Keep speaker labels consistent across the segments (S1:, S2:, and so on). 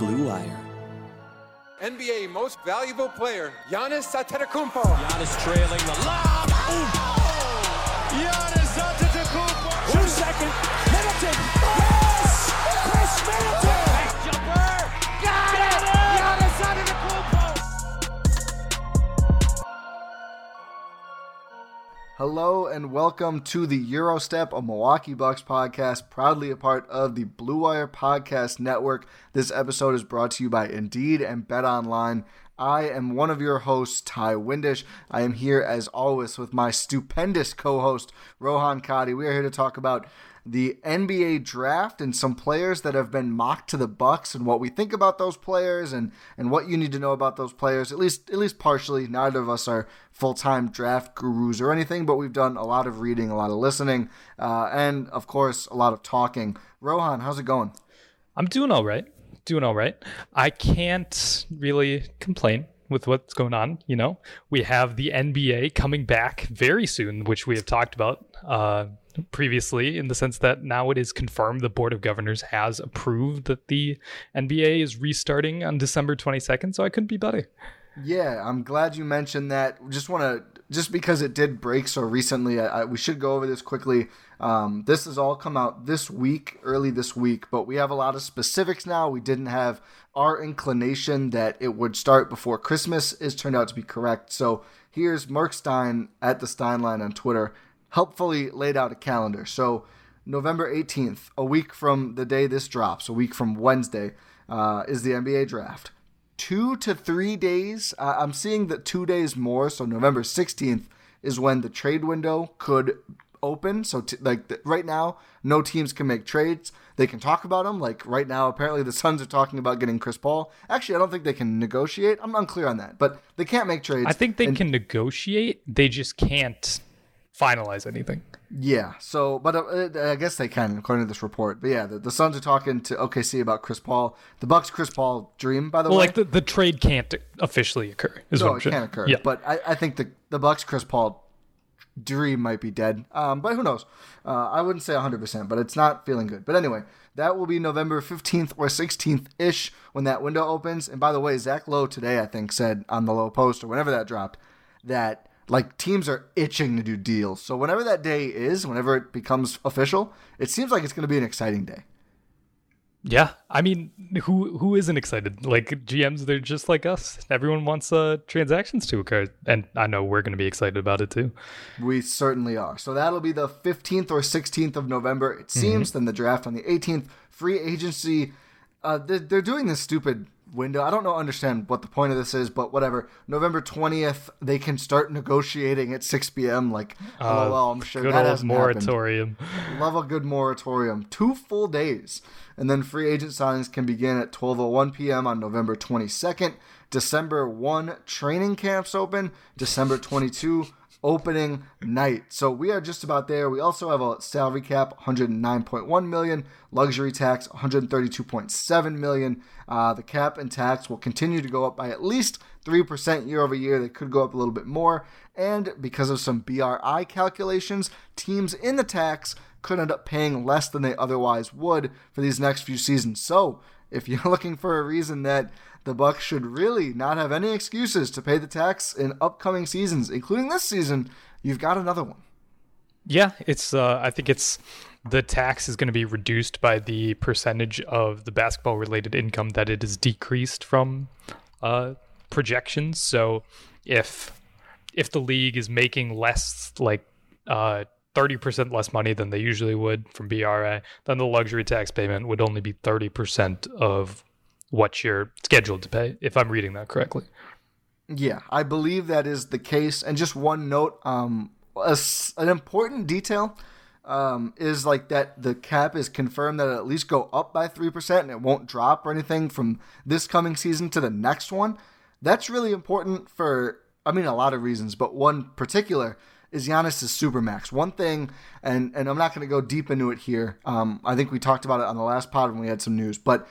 S1: Blue Wire.
S2: NBA Most Valuable Player, Giannis Antetokounmpo.
S3: Giannis trailing the lob.
S4: Hello and welcome to the Eurostep, a Milwaukee Bucks podcast, proudly a part of the Blue Wire Podcast Network. This episode is brought to you by Indeed and Bet Online. I am one of your hosts, Ty Windish. I am here as always with my stupendous co-host, Rohan Kadi. We are here to talk about the NBA draft and some players that have been mocked to the Bucks and what we think about those players and and what you need to know about those players. At least at least partially. Neither of us are full time draft gurus or anything, but we've done a lot of reading, a lot of listening, uh, and of course a lot of talking. Rohan, how's it going?
S5: I'm doing all right. Doing all right. I can't really complain with what's going on. You know, we have the NBA coming back very soon, which we have talked about uh, previously, in the sense that now it is confirmed the Board of Governors has approved that the NBA is restarting on December 22nd. So I couldn't be better.
S4: Yeah, I'm glad you mentioned that. Just want to, just because it did break so recently, I, I, we should go over this quickly. Um, this has all come out this week, early this week, but we have a lot of specifics now. We didn't have our inclination that it would start before Christmas is turned out to be correct. So here's Mark Stein at the Stein line on Twitter, helpfully laid out a calendar. So November 18th, a week from the day this drops, a week from Wednesday, uh, is the NBA draft two to three days. Uh, I'm seeing that two days more. So November 16th is when the trade window could open. So t- like the, right now, no teams can make trades. They can talk about them. Like right now, apparently the Suns are talking about getting Chris Paul. Actually, I don't think they can negotiate. I'm unclear on that, but they can't make trades.
S5: I think they and, can negotiate. They just can't finalize anything.
S4: Yeah. So, but uh, I guess they can, according to this report. But yeah, the, the Suns are talking to OKC about Chris Paul. The Bucks Chris Paul dream, by the way.
S5: well,
S4: way.
S5: like the, the trade can't officially occur. Is
S4: no, it can't occur.
S5: Yeah.
S4: But I, I think the the Bucks Chris Paul dream might be dead. Um, but who knows? Uh, I wouldn't say 100%, but it's not feeling good. But anyway, that will be November 15th or 16th ish when that window opens. And by the way, Zach Lowe today, I think, said on the Lowe post or whenever that dropped that like teams are itching to do deals. So whenever that day is, whenever it becomes official, it seems like it's going to be an exciting day.
S5: Yeah, I mean, who who isn't excited? Like GMs, they're just like us. Everyone wants uh, transactions to occur, and I know we're going to be excited about it too.
S4: We certainly are. So that'll be the fifteenth or sixteenth of November. It seems. Mm-hmm. Then the draft on the eighteenth. Free agency. Uh, they're, they're doing this stupid window. I don't know understand what the point of this is, but whatever. November twentieth, they can start negotiating at six p.m. Like, uh, lol, I'm sure
S5: good
S4: that
S5: moratorium.
S4: Happened. Love a good moratorium. Two full days, and then free agent signings can begin at twelve oh one p.m. on November twenty second. December one, training camps open. December twenty two opening night. So we are just about there. We also have a salary cap 109.1 million, luxury tax 132.7 million. Uh, the cap and tax will continue to go up by at least 3% year over year. They could go up a little bit more. And because of some BRI calculations, teams in the tax could end up paying less than they otherwise would for these next few seasons. So if you're looking for a reason that the Bucks should really not have any excuses to pay the tax in upcoming seasons, including this season. You've got another one.
S5: Yeah, it's. Uh, I think it's the tax is going to be reduced by the percentage of the basketball-related income that it is decreased from uh, projections. So if if the league is making less, like uh, 30% less money than they usually would from BRI, then the luxury tax payment would only be 30% of what you're scheduled to pay, if I'm reading that correctly.
S4: Yeah, I believe that is the case. And just one note, um, a, an important detail um, is like that the cap is confirmed that at least go up by 3% and it won't drop or anything from this coming season to the next one. That's really important for, I mean, a lot of reasons, but one particular is Giannis' supermax. One thing, and and I'm not going to go deep into it here. Um, I think we talked about it on the last pod when we had some news, but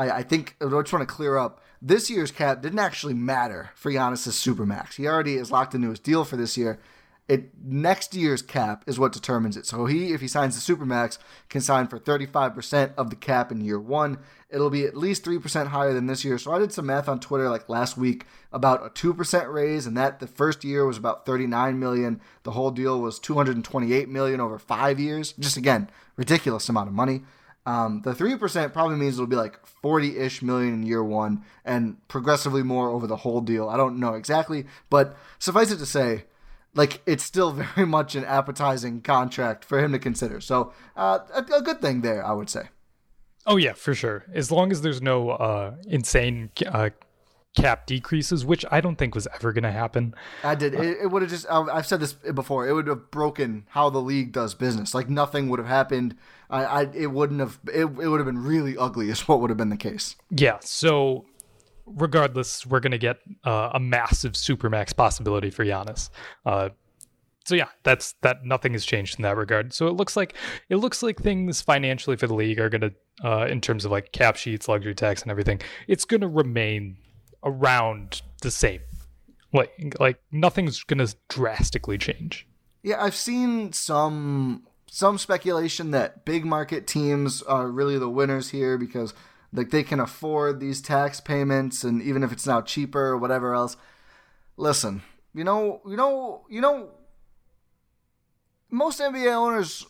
S4: I, I think I just want to clear up this year's cap didn't actually matter for Giannis' supermax. He already is locked into his deal for this year. It next year's cap is what determines it. So he, if he signs the supermax, can sign for 35% of the cap in year one. It'll be at least 3% higher than this year. So I did some math on Twitter like last week about a 2% raise, and that the first year was about 39 million. The whole deal was 228 million over five years. Just again, ridiculous amount of money. Um, the 3% probably means it'll be like 40 ish million in year one and progressively more over the whole deal. I don't know exactly, but suffice it to say, like it's still very much an appetizing contract for him to consider. So, uh, a, a, good thing there, I would say.
S5: Oh, yeah, for sure. As long as there's no uh, insane uh, cap decreases, which I don't think was ever going to happen.
S4: I did. It, it would have just, I've said this before, it would have broken how the league does business. Like nothing would have happened. I, I it wouldn't have, it, it would have been really ugly, is what would have been the case.
S5: Yeah. So regardless, we're going to get uh, a massive supermax possibility for Giannis. Uh, so yeah, that's that. Nothing has changed in that regard. So it looks like it looks like things financially for the league are going to, uh, in terms of like cap sheets, luxury tax, and everything, it's going to remain around the same. Like like nothing's gonna drastically change.
S4: Yeah, I've seen some some speculation that big market teams are really the winners here because like they can afford these tax payments and even if it's now cheaper or whatever else. Listen, you know, you know, you know most NBA owners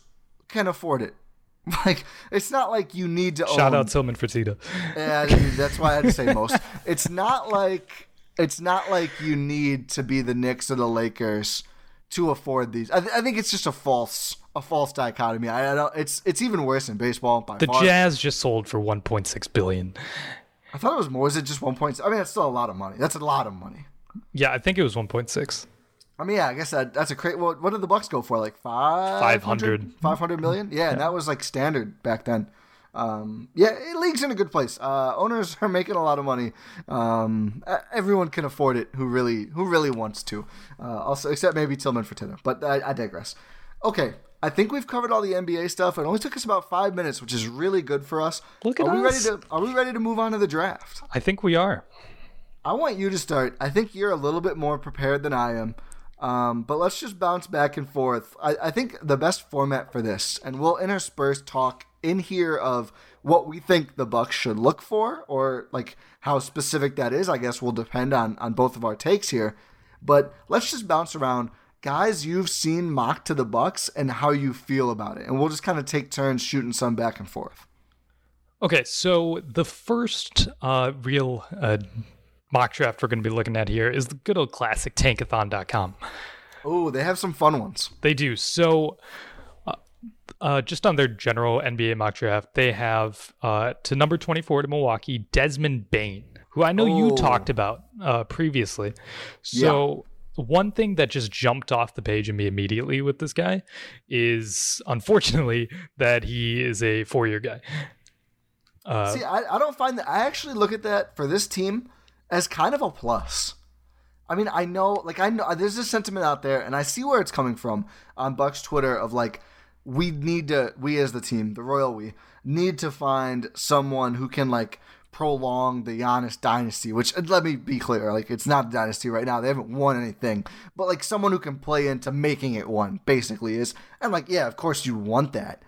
S4: can afford it. Like it's not like you need to
S5: shout
S4: own...
S5: out Tillman Fertitta.
S4: Yeah, that's why I had to say most. it's not like it's not like you need to be the Knicks or the Lakers to afford these. I, th- I think it's just a false a false dichotomy. I, I, don't. It's it's even worse in baseball.
S5: the
S4: far.
S5: Jazz just sold for 1.6 billion.
S4: I thought it was more. Is it just 1.6? I mean, it's still a lot of money. That's a lot of money.
S5: Yeah, I think it was 1.6.
S4: I mean, yeah, I guess that that's a great. What, what did the Bucks go for? Like 500, 500 million? Yeah, yeah, and that was like standard back then. Um, yeah, league's in a good place. Uh, owners are making a lot of money. Um, everyone can afford it who really who really wants to. Uh, also, except maybe Tillman for Fertitta. But I, I digress. Okay, I think we've covered all the NBA stuff. It only took us about five minutes, which is really good for us.
S5: Look at
S4: are
S5: us.
S4: We ready to, are we ready to move on to the draft?
S5: I think we are.
S4: I want you to start. I think you're a little bit more prepared than I am. Um, but let's just bounce back and forth. I, I think the best format for this, and we'll intersperse talk in here of what we think the Bucks should look for, or like how specific that is. I guess will depend on on both of our takes here. But let's just bounce around guys you've seen mocked to the Bucks and how you feel about it. And we'll just kind of take turns shooting some back and forth.
S5: Okay, so the first uh, real uh, mock draft we're going to be looking at here is the good old classic tankathon.com.
S4: Oh, they have some fun ones.
S5: They do. So, uh, uh, just on their general NBA mock draft, they have uh, to number 24 to Milwaukee, Desmond Bane, who I know oh. you talked about uh, previously. So, yeah. one thing that just jumped off the page at me immediately with this guy is unfortunately that he is a four year guy.
S4: Uh, See, I, I don't find that. I actually look at that for this team as kind of a plus. I mean, I know, like, I know there's a sentiment out there, and I see where it's coming from on Buck's Twitter of like, we need to, we as the team, the Royal We, need to find someone who can like prolong the Giannis dynasty. Which uh, let me be clear, like, it's not a dynasty right now. They haven't won anything, but like someone who can play into making it one, basically is. And like, yeah, of course you want that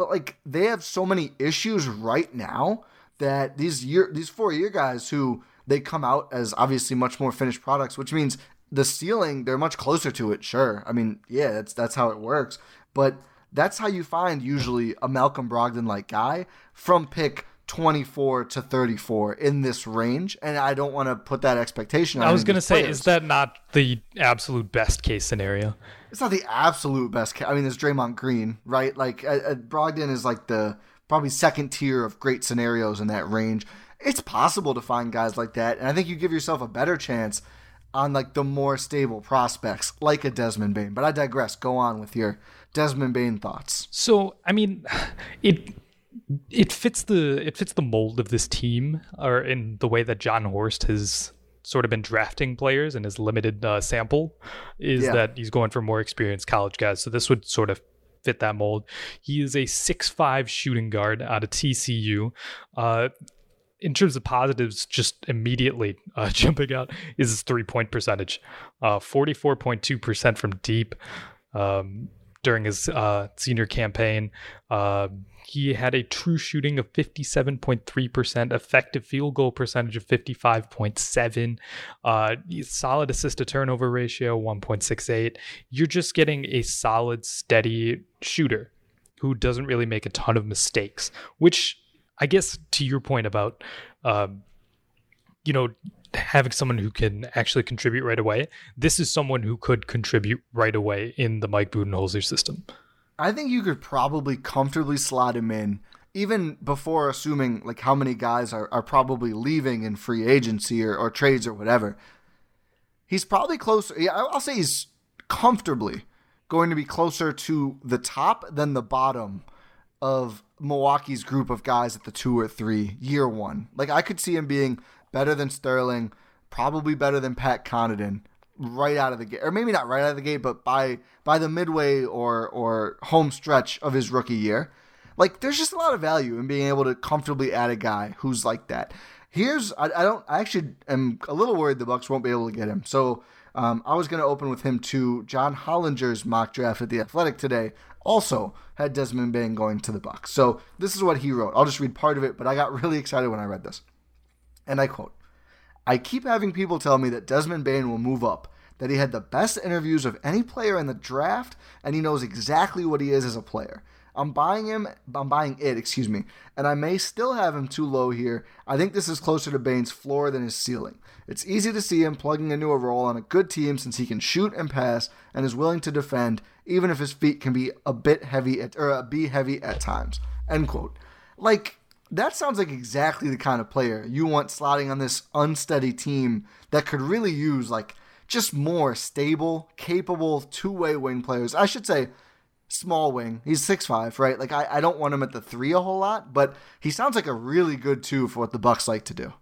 S4: but like they have so many issues right now that these year these four year guys who they come out as obviously much more finished products, which means the ceiling they're much closer to it. Sure, I mean yeah, that's that's how it works, but that's how you find usually a Malcolm Brogdon like guy from pick 24 to 34 in this range. And i don't want to put that expectation
S5: i was going to say players. is that not the absolute best case scenario?
S4: It's not the absolute best case i mean there's draymond green right? Like uh, uh, brogdon is like the probably second tier of great scenarios in that range it's possible to find guys like that and i think you give yourself a better chance on like the more stable prospects like a desmond Bane. but i digress go on with your desmond Bane thoughts
S5: so i mean it it fits the it fits the mold of this team, or in the way that Jon Horst has sort of been drafting players in his limited uh, sample, is yeah. that he's going for more experienced college guys. So this would sort of fit that mold. He is a six-five shooting guard out of TCU. Uh, in terms of positives, just immediately uh, jumping out is his three point percentage, uh, 44.2% from deep um, during his uh, senior campaign. Uh, he had a true shooting of 57.3%, effective field goal percentage of 55.7, uh, solid assist to turnover ratio 1.68. You're just getting a solid, steady shooter who doesn't really make a ton of mistakes, which I guess to your point about, um, you know, having someone who can actually contribute right away, this is someone who could contribute right away in the Mike Budenholzer system.
S4: I think you could probably comfortably slot him in, even before assuming like how many guys are, are probably leaving in free agency or, or trades or whatever. He's probably closer. Yeah, I'll say he's comfortably going to be closer to the top than the bottom of Milwaukee's group of guys at the two or three year one. Like I could see him being better than Sterling, probably better than Pat Connaughton, right out of the gate, or maybe not right out of the gate, but by by the midway or or home stretch of his rookie year. Like there's just a lot of value in being able to comfortably add a guy who's like that. Here's I, I don't I actually am a little worried the Bucks won't be able to get him. So um, I was going to open with him to John Hollinger's mock draft at the Athletic today. Also had Desmond Bane going to the Bucks. So this is what he wrote. I'll just read part of it, but I got really excited when I read this. And I quote I keep having people tell me that Desmond Bain will move up, that he had the best interviews of any player in the draft, and he knows exactly what he is as a player. I'm buying him, I'm buying it, excuse me, and I may still have him too low here. I think this is closer to Bain's floor than his ceiling. It's easy to see him plugging into a role on a good team since he can shoot and pass and is willing to defend, even if his feet can be a bit heavy at, or uh, be heavy at times. End quote. Like, that sounds like exactly the kind of player you want slotting on this unsteady team that could really use like just more stable, capable two-way wing players. I should say small wing. He's six five, right? Like I, I don't want him at the three a whole lot, but he sounds like a really good two for what the Bucks like to do.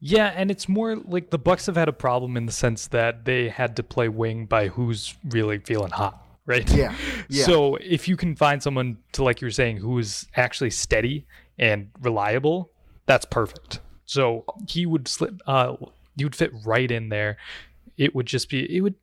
S5: Yeah, and it's more like the Bucks have had a problem in the sense that they had to play wing by who's really feeling hot, right?
S4: Yeah. yeah.
S5: So if you can find someone to like you're saying who is actually steady and reliable, that's perfect. So he would slip. Uh, would fit right in there. It would just be. It would.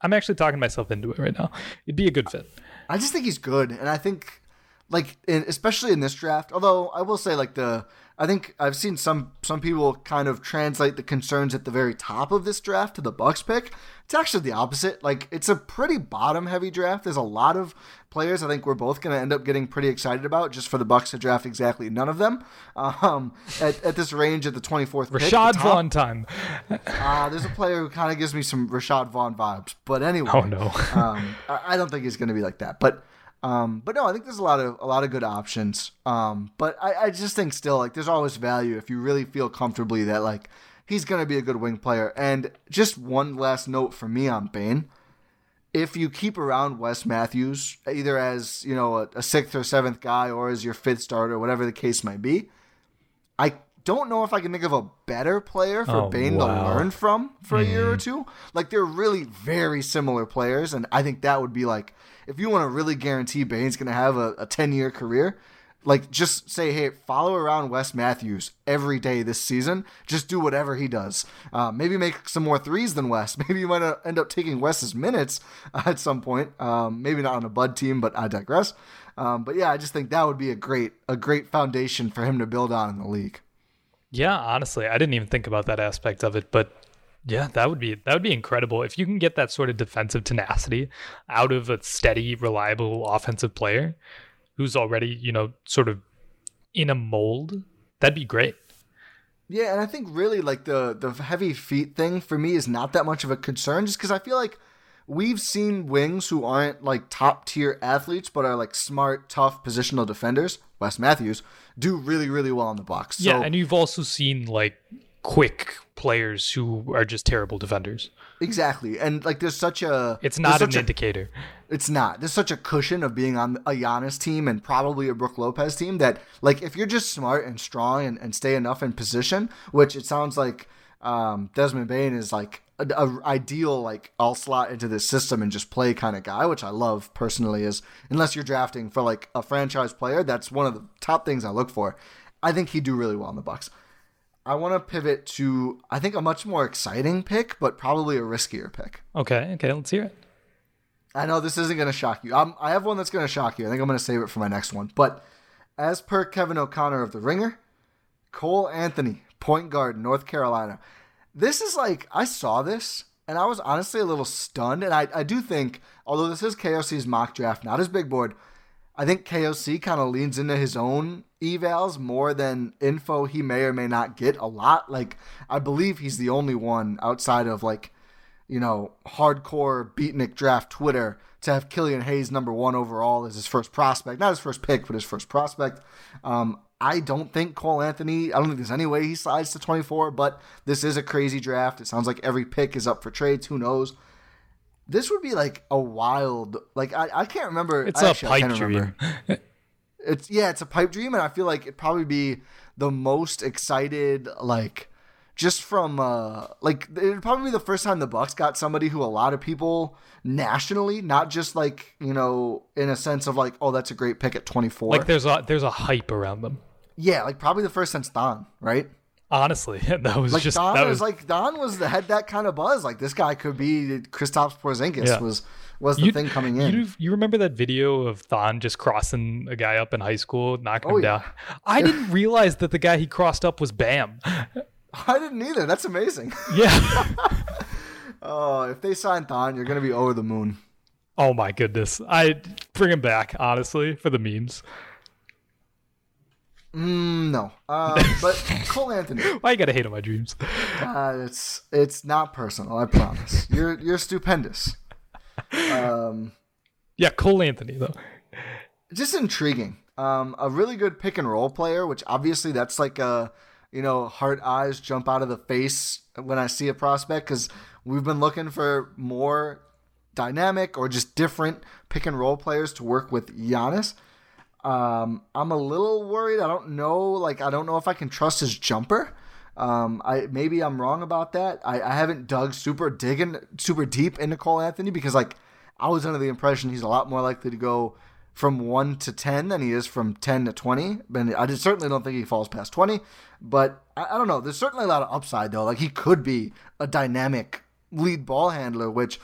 S5: I'm actually talking myself into it right now. It'd be a good fit.
S4: I just think he's good, and I think like in, especially in this draft. Although I will say, like the I think I've seen some some people kind of translate the concerns at the very top of this draft to the Bucks pick. It's actually the opposite. Like it's a pretty bottom heavy draft. There's a lot of players I think we're both going to end up getting pretty excited about just for the Bucks to draft exactly none of them. Um, at, at this range at the 24th pick,
S5: Rashad Vaughn time.
S4: uh, there's a player who kind of gives me some Rashad Vaughn vibes. But anyway,
S5: oh no,
S4: um, I, I don't think he's going to be like that. But um, but no, I think there's a lot of a lot of good options. Um, but I, I just think still like there's always value if you really feel comfortably that like he's going to be a good wing player. And just one last note for me on Bane. If you keep around Wes Matthews, either as you know a, a sixth or seventh guy, or as your fifth starter, whatever the case might be, I don't know if I can think of a better player for
S5: Oh,
S4: Bane
S5: wow.
S4: to learn from for a year or two. Like they're really very similar players, and I think that would be like if you want to really guarantee Bane's going to have a, a ten year career. Like just say, hey, follow around Wes Matthews every day this season. Just do whatever he does. Uh, maybe make some more threes than Wes. Maybe you might end up taking Wes's minutes at some point. Um, maybe not on a Bud team, but I digress. Um, but yeah, I just think that would be a great a great foundation for him to build on in the league.
S5: Yeah, honestly, I didn't even think about that aspect of it, but yeah, that would be that would be incredible if you can get that sort of defensive tenacity out of a steady, reliable offensive player who's already, you know, sort of in a mold. That'd be great.
S4: Yeah, and I think really like the the heavy feet thing for me is not that much of a concern, just because I feel like we've seen wings who aren't like top tier athletes, but are like smart, tough positional defenders. Wes Matthews do really really well on the box. So,
S5: yeah, and you've also seen like quick players who are just terrible defenders.
S4: exactly, and like there's such a
S5: It's not an
S4: a-
S5: indicator.
S4: It's not. There's such a cushion of being on a Giannis team and probably a Brooke Lopez team that, like, if you're just smart and strong and, and stay enough in position, which it sounds like um, Desmond Bane is like a, a ideal, like, I'll slot into this system and just play kind of guy, which I love personally. Is unless you're drafting for like a franchise player, that's one of the top things I look for. I think he'd do really well in the Bucks. I want to pivot to I think a much more exciting pick, but probably a riskier pick.
S5: Okay, okay, let's hear it.
S4: I know this isn't going to shock you. I'm, I have one that's going to shock you. I think I'm going to save it for my next one. But as per Kevin O'Connor of The Ringer, Cole Anthony, point guard, North Carolina. This is like, I saw this and I was honestly a little stunned. And I, I do think, although this is KOC's mock draft, not his big board, I think KOC kind of leans into his own evals more than info he may or may not get a lot. Like, I believe he's the only one outside of like, you know, hardcore beatnik draft Twitter to have Killian Hayes number one overall as his first prospect. Not his first pick, but his first prospect. Um, I don't think Cole Anthony, I don't think there's any way he slides to 24, but this is a crazy draft. It sounds like every pick is up for trades. Who knows? This would be like a wild, like, I, I can't remember.
S5: It's
S4: I
S5: a
S4: actually-
S5: pipe dream.
S4: remember. It's yeah, it's a pipe dream, and I feel like it'd probably be the most excited, like just from uh like it'd probably be the first time the Bucks got somebody who a lot of people nationally, not just like you know in a sense of like oh that's a great pick at twenty four.
S5: Like there's a there's a hype around them.
S4: yeah, like probably the first since Thon, right?
S5: Honestly, that was
S4: Like
S5: just
S4: Thon
S5: that
S4: was,
S5: was
S4: like Thon was the had that kind of buzz. Like this guy could be Kristaps Porzingis
S5: Yeah.
S4: was was the
S5: You-
S4: thing coming in.
S5: You, you remember that video of Thon just crossing a guy up in high school, knocking
S4: Oh,
S5: him
S4: yeah.
S5: down? I didn't realize that the guy he crossed up was Bam.
S4: I didn't either. That's amazing.
S5: Yeah.
S4: oh, if they sign Thon, you're gonna be over the moon.
S5: oh my goodness. I bring him back, honestly, for the memes.
S4: Mm, no, uh, but Cole Anthony.
S5: Why you gotta hate on my dreams?
S4: Uh, it's it's not personal. I promise. You're you're stupendous. Um,
S5: Yeah, Cole Anthony though.
S4: just intriguing. Um, a really good pick and roll player, which obviously that's like a you know heart eyes jump out of the face when I see a prospect because we've been looking for more dynamic or just different pick and roll players to work with Giannis. Um, I'm a little worried. I don't know. Like, I don't know if I can trust his jumper. Um, I maybe I'm wrong about that. I, I haven't dug super digging super deep into Cole Anthony because like I was under the impression he's a lot more likely to go from one to ten than he is from ten to twenty. But I just certainly don't think he falls past twenty. But I, I don't know. There's certainly a lot of upside though. Like he could be a dynamic lead ball handler, which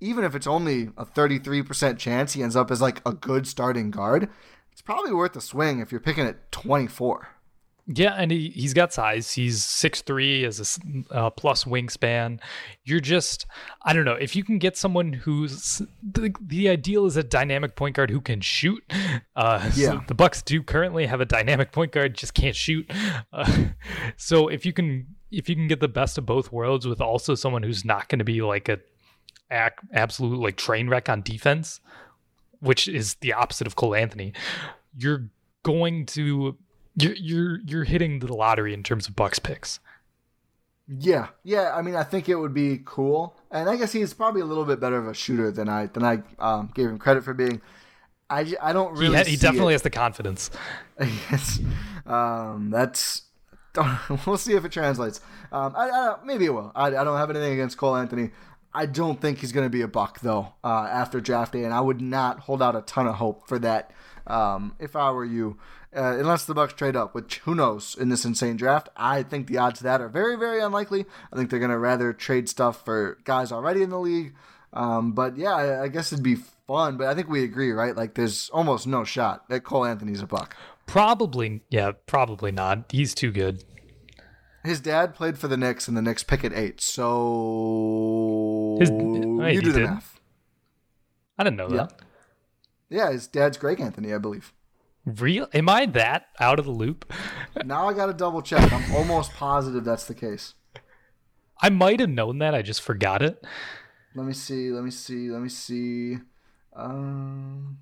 S4: even if it's only a 33% chance he ends up as like a good starting guard, it's probably worth a swing if you're picking at 24.
S5: Yeah, and he, he's got size. He's 6'3 as a uh, plus wingspan. You're just, I don't know, if you can get someone who's, the, the ideal is a dynamic point guard who can shoot. Uh,
S4: Yeah.
S5: so the Bucks do currently have a dynamic point guard, just can't shoot. Uh, so if you can, if you can get the best of both worlds with also someone who's not going to be like a ac- absolute like train wreck on defense, which is the opposite of Cole Anthony, you're going to you're you're you're hitting the lottery in terms of Bucks picks.
S4: Yeah, yeah. I mean, I think it would be cool, and I guess he's probably a little bit better of a shooter than I than I um, gave him credit for being. I, I don't really.
S5: he, he definitely
S4: it.
S5: has the confidence.
S4: yes, um, that's. We'll see if it translates. Um, I, I, maybe it will. I, I don't have anything against Cole Anthony. I don't think he's going to be a buck though uh, after draft day, and I would not hold out a ton of hope for that um, if I were you. Uh, unless the Bucks trade up, which who knows in this insane draft. I think the odds of that are very, very unlikely. I think they're going to rather trade stuff for guys already in the league. Um, but yeah, I, I guess it'd be fun. But I think we agree, right? Like, there's almost no shot that Cole Anthony's a buck.
S5: Probably, yeah, probably not. He's too good.
S4: His dad played for the Knicks, and the Knicks pick at eight. So
S5: His- wait,
S4: you
S5: he
S4: do the
S5: did?
S4: math.
S5: I didn't know
S4: Yeah.
S5: that.
S4: Yeah, his dad's Greg Anthony, I believe.
S5: Real? Am I that out of the loop?
S4: Now I got to double check. I'm almost positive that's the case.
S5: I might have known that. I just forgot it.
S4: Let me see. Let me see. Let me see. Um,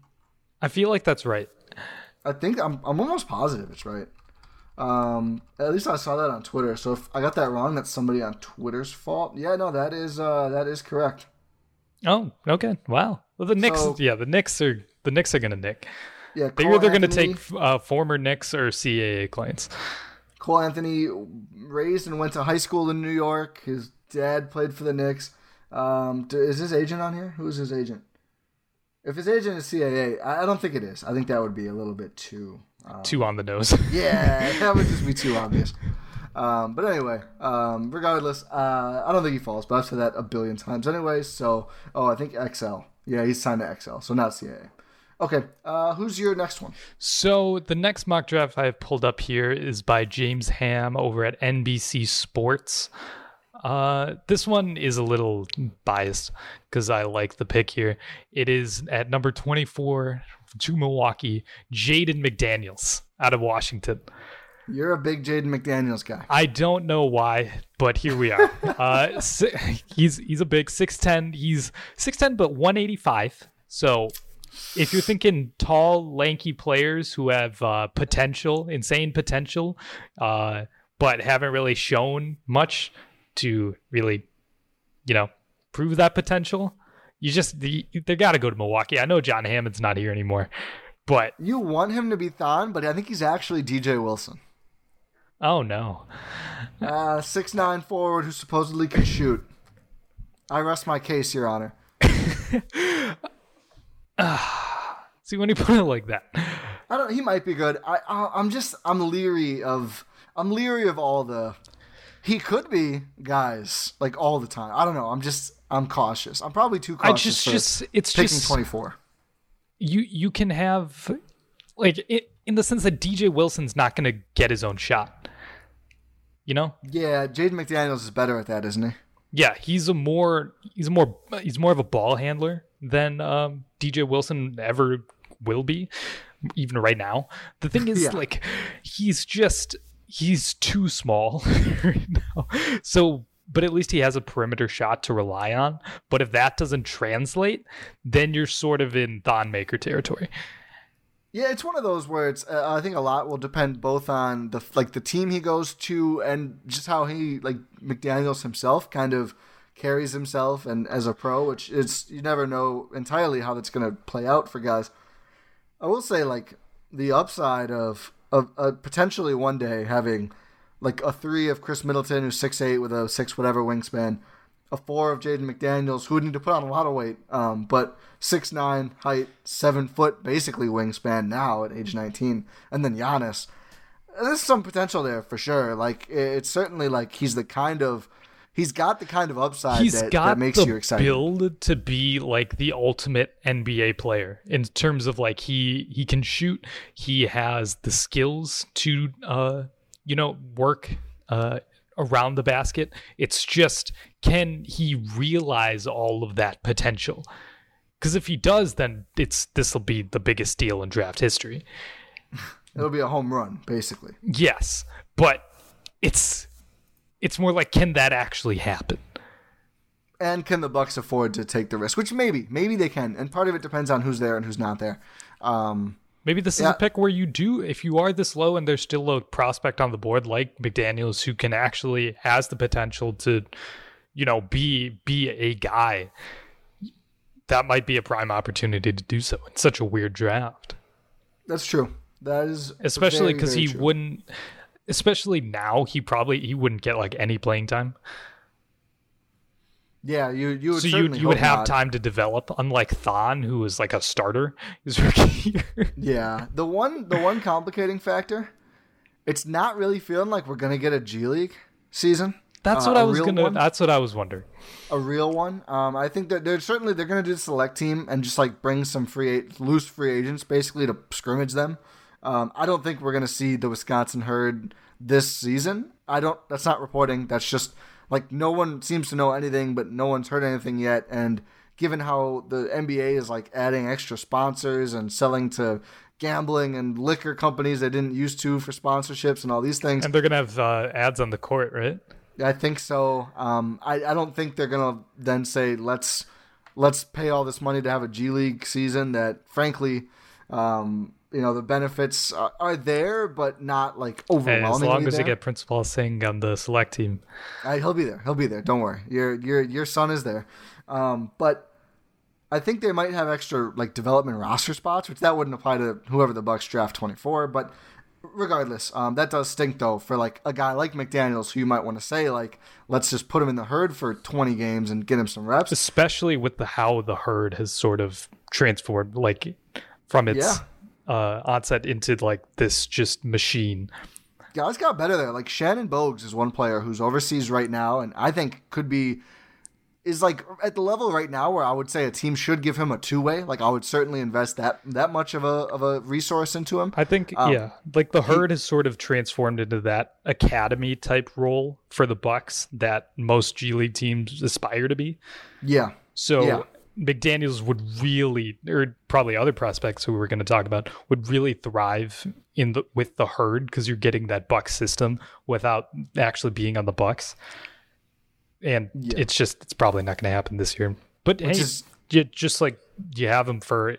S5: I feel like that's right.
S4: I think I'm. I'm almost positive it's right. Um, at least I saw that on Twitter. So if I got that wrong, that's somebody on Twitter's fault. Yeah, no, that is uh that is correct.
S5: Oh, okay. Wow. Well, the Knicks,
S4: So-
S5: yeah, the Knicks are the Knicks are gonna nick.
S4: Yeah,
S5: They're
S4: Cole
S5: either gonna take uh, former Knicks or CAA clients.
S4: Cole Anthony raised and went to high school in New York. His dad played for the Knicks. Um, is his agent on here? Who's his agent? If his agent is CAA, I I don't think it is. I think that would be a little bit too. Um,
S5: Two on the nose.
S4: yeah, that would just be too obvious. Um, but anyway, um, regardless, uh, I don't think he falls. But I've said that a billion times anyway. So, oh, I think XL. Yeah, he's signed to XL, so not CAA. Okay, uh, who's your next one?
S5: So the next mock draft I have pulled up here is by James Ham over at NBC Sports. Uh, this one is a little biased because I like the pick here. It is at number 24 to Milwaukee, Jaden McDaniels out of Washington.
S4: You're a big Jaden McDaniels guy.
S5: I don't know why, but here we are. uh, si- he's he's a big 6'10. He's 6'10 but 185. So if you're thinking tall, lanky players who have uh, potential, insane potential, uh, but haven't really shown much to really, you know, prove that potential, you just they, they got to go to Milwaukee. I know John Hammond's not here anymore, but
S4: You want him to be Thon, but I think he's actually DJ Wilson.
S5: oh no,
S4: Uh, six nine forward who supposedly can shoot. I rest my case, Your Honor.
S5: see when you put it like that.
S4: I don't. He might be good. I, I I'm just I'm leery of I'm leery of all the. He could be guys like all the time. I don't know. I'm just I'm cautious. I'm probably too cautious.
S5: I
S4: just
S5: just it's
S4: picking
S5: just
S4: 24.
S5: you you can have like it, in the sense that DJ Wilson's not going to get his own shot. You know?
S4: Yeah, Jaden McDaniels is better at that, isn't he?
S5: Yeah, he's a more he's a more he's more of a ball handler than um, DJ Wilson ever will be, even right now. The thing is,
S4: Yeah.
S5: like, he's just he's too small right now. So, but at least he has a perimeter shot to rely on. But if that doesn't translate, then you're sort of in Thon Maker territory.
S4: Yeah, it's one of those where it's. Uh, I think a lot will depend both on the like the team he goes to and just how he like McDaniel's himself kind of carries himself and as a pro, which is you never know entirely how that's going to play out for guys. I will say like the upside of of uh, potentially one day having like a three of Khris Middleton who's six eight with a six whatever wingspan, a four of Jaden McDaniels who would need to put on a lot of weight, um, but six nine height, seven foot basically wingspan now at age nineteen, and then Giannis. There's some potential there for sure. Like it's certainly like he's the kind of he's got the kind of upside
S5: He's
S4: that,
S5: got
S4: that makes you excited.
S5: build to be like the ultimate NBA player in terms of like he he can shoot, he has the skills to uh you know work uh around the basket. It's just can he realize all of that potential? Because if he does, then it's this will be the biggest deal in draft history.
S4: It'll be a home run, basically.
S5: Yes, but it's it's more like can that actually happen?
S4: And can the Bucks afford to take the risk? Which maybe, maybe they can. And part of it depends on who's there and who's not there. Um,
S5: Maybe this
S4: Yeah.
S5: is a pick where you do, if you are this low and there's still a prospect on the board like McDaniel's who can actually has the potential to, you know, be be a guy. That might be a prime opportunity to do so in such a weird draft,
S4: that's true. That is
S5: especially because he
S4: true.
S5: wouldn't. Especially now, he probably he wouldn't get like any playing time,
S4: Yeah, you you would
S5: so you you would have
S4: not.
S5: time to develop. Unlike Thon, who was like a starter his rookie year.
S4: Yeah, the one the one complicating factor, it's not really feeling like we're gonna get a G League season.
S5: That's
S4: Uh,
S5: what I was gonna.
S4: one.
S5: That's what I was wondering.
S4: a real one. Um, I think that they're certainly they're going to do the select team and just like bring some free loose free agents basically to scrimmage them. Um, I don't think we're going to see the Wisconsin herd this season. I don't. That's not reporting. That's just like no one seems to know anything, but no one's heard anything yet. And given how the NBA is like adding extra sponsors and selling to gambling and liquor companies they didn't used to for sponsorships and all these things,
S5: And they're gonna have uh, ads on the court, right?
S4: I think so. Um, I, I don't think they're gonna then say let's let's pay all this money to have a G League season. That frankly, um, you know, the benefits are, are there, but not like overwhelming.
S5: as long as
S4: there.
S5: you get Princepal Singh on the select team.
S4: I, he'll be there. He'll be there. Don't worry. Your your your son is there. Um, but I think they might have extra like development roster spots, which that wouldn't apply to whoever the Bucks draft twenty four. But regardless, um, that does stink though for like a guy like McDaniel's, who you might want to say like, let's just put him in the herd for twenty games and get him some reps.
S5: especially with the how the herd has sort of transformed like from its uh onset into like this just machine
S4: guys got better there. Like Shannon Bogues is one player who's overseas right now, and I think could be is like at the level right now where I would say a team should give him a two way. Like I would certainly invest that that much of a of a resource into him.
S5: i think
S4: Um,
S5: yeah like the herd has sort of transformed into that academy type role for the bucks that most g league teams aspire to be
S4: Yeah,
S5: so
S4: Yeah.
S5: Mcdaniels would really or probably other prospects who we're going to talk about would really thrive in the with the herd because you're getting that buck system without actually being on the bucks and
S4: Yeah.
S5: it's just it's probably not going to happen this year. But
S4: Which
S5: hey,
S4: is-
S5: you, just like you have him for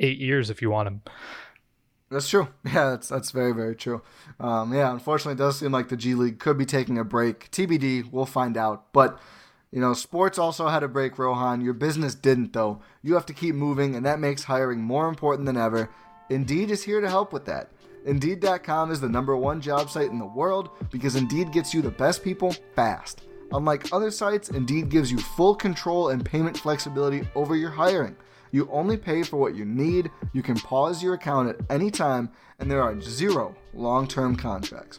S5: eight years if you want him.
S4: That's true. Yeah, that's that's very very true. Um, yeah, unfortunately, it does seem like the G League could be taking a break. TBD, we'll find out. But you know, sports also had a break. Rohan, your business didn't though. You have to keep moving, and that makes hiring more important than ever. Indeed is here to help with that. Indeed.com is the number one job site in the world because Indeed gets you the best people fast. Unlike other sites, Indeed gives you full control and payment flexibility over your hiring. You only pay for what you need, you can pause your account at any time, and there are zero long term contracts.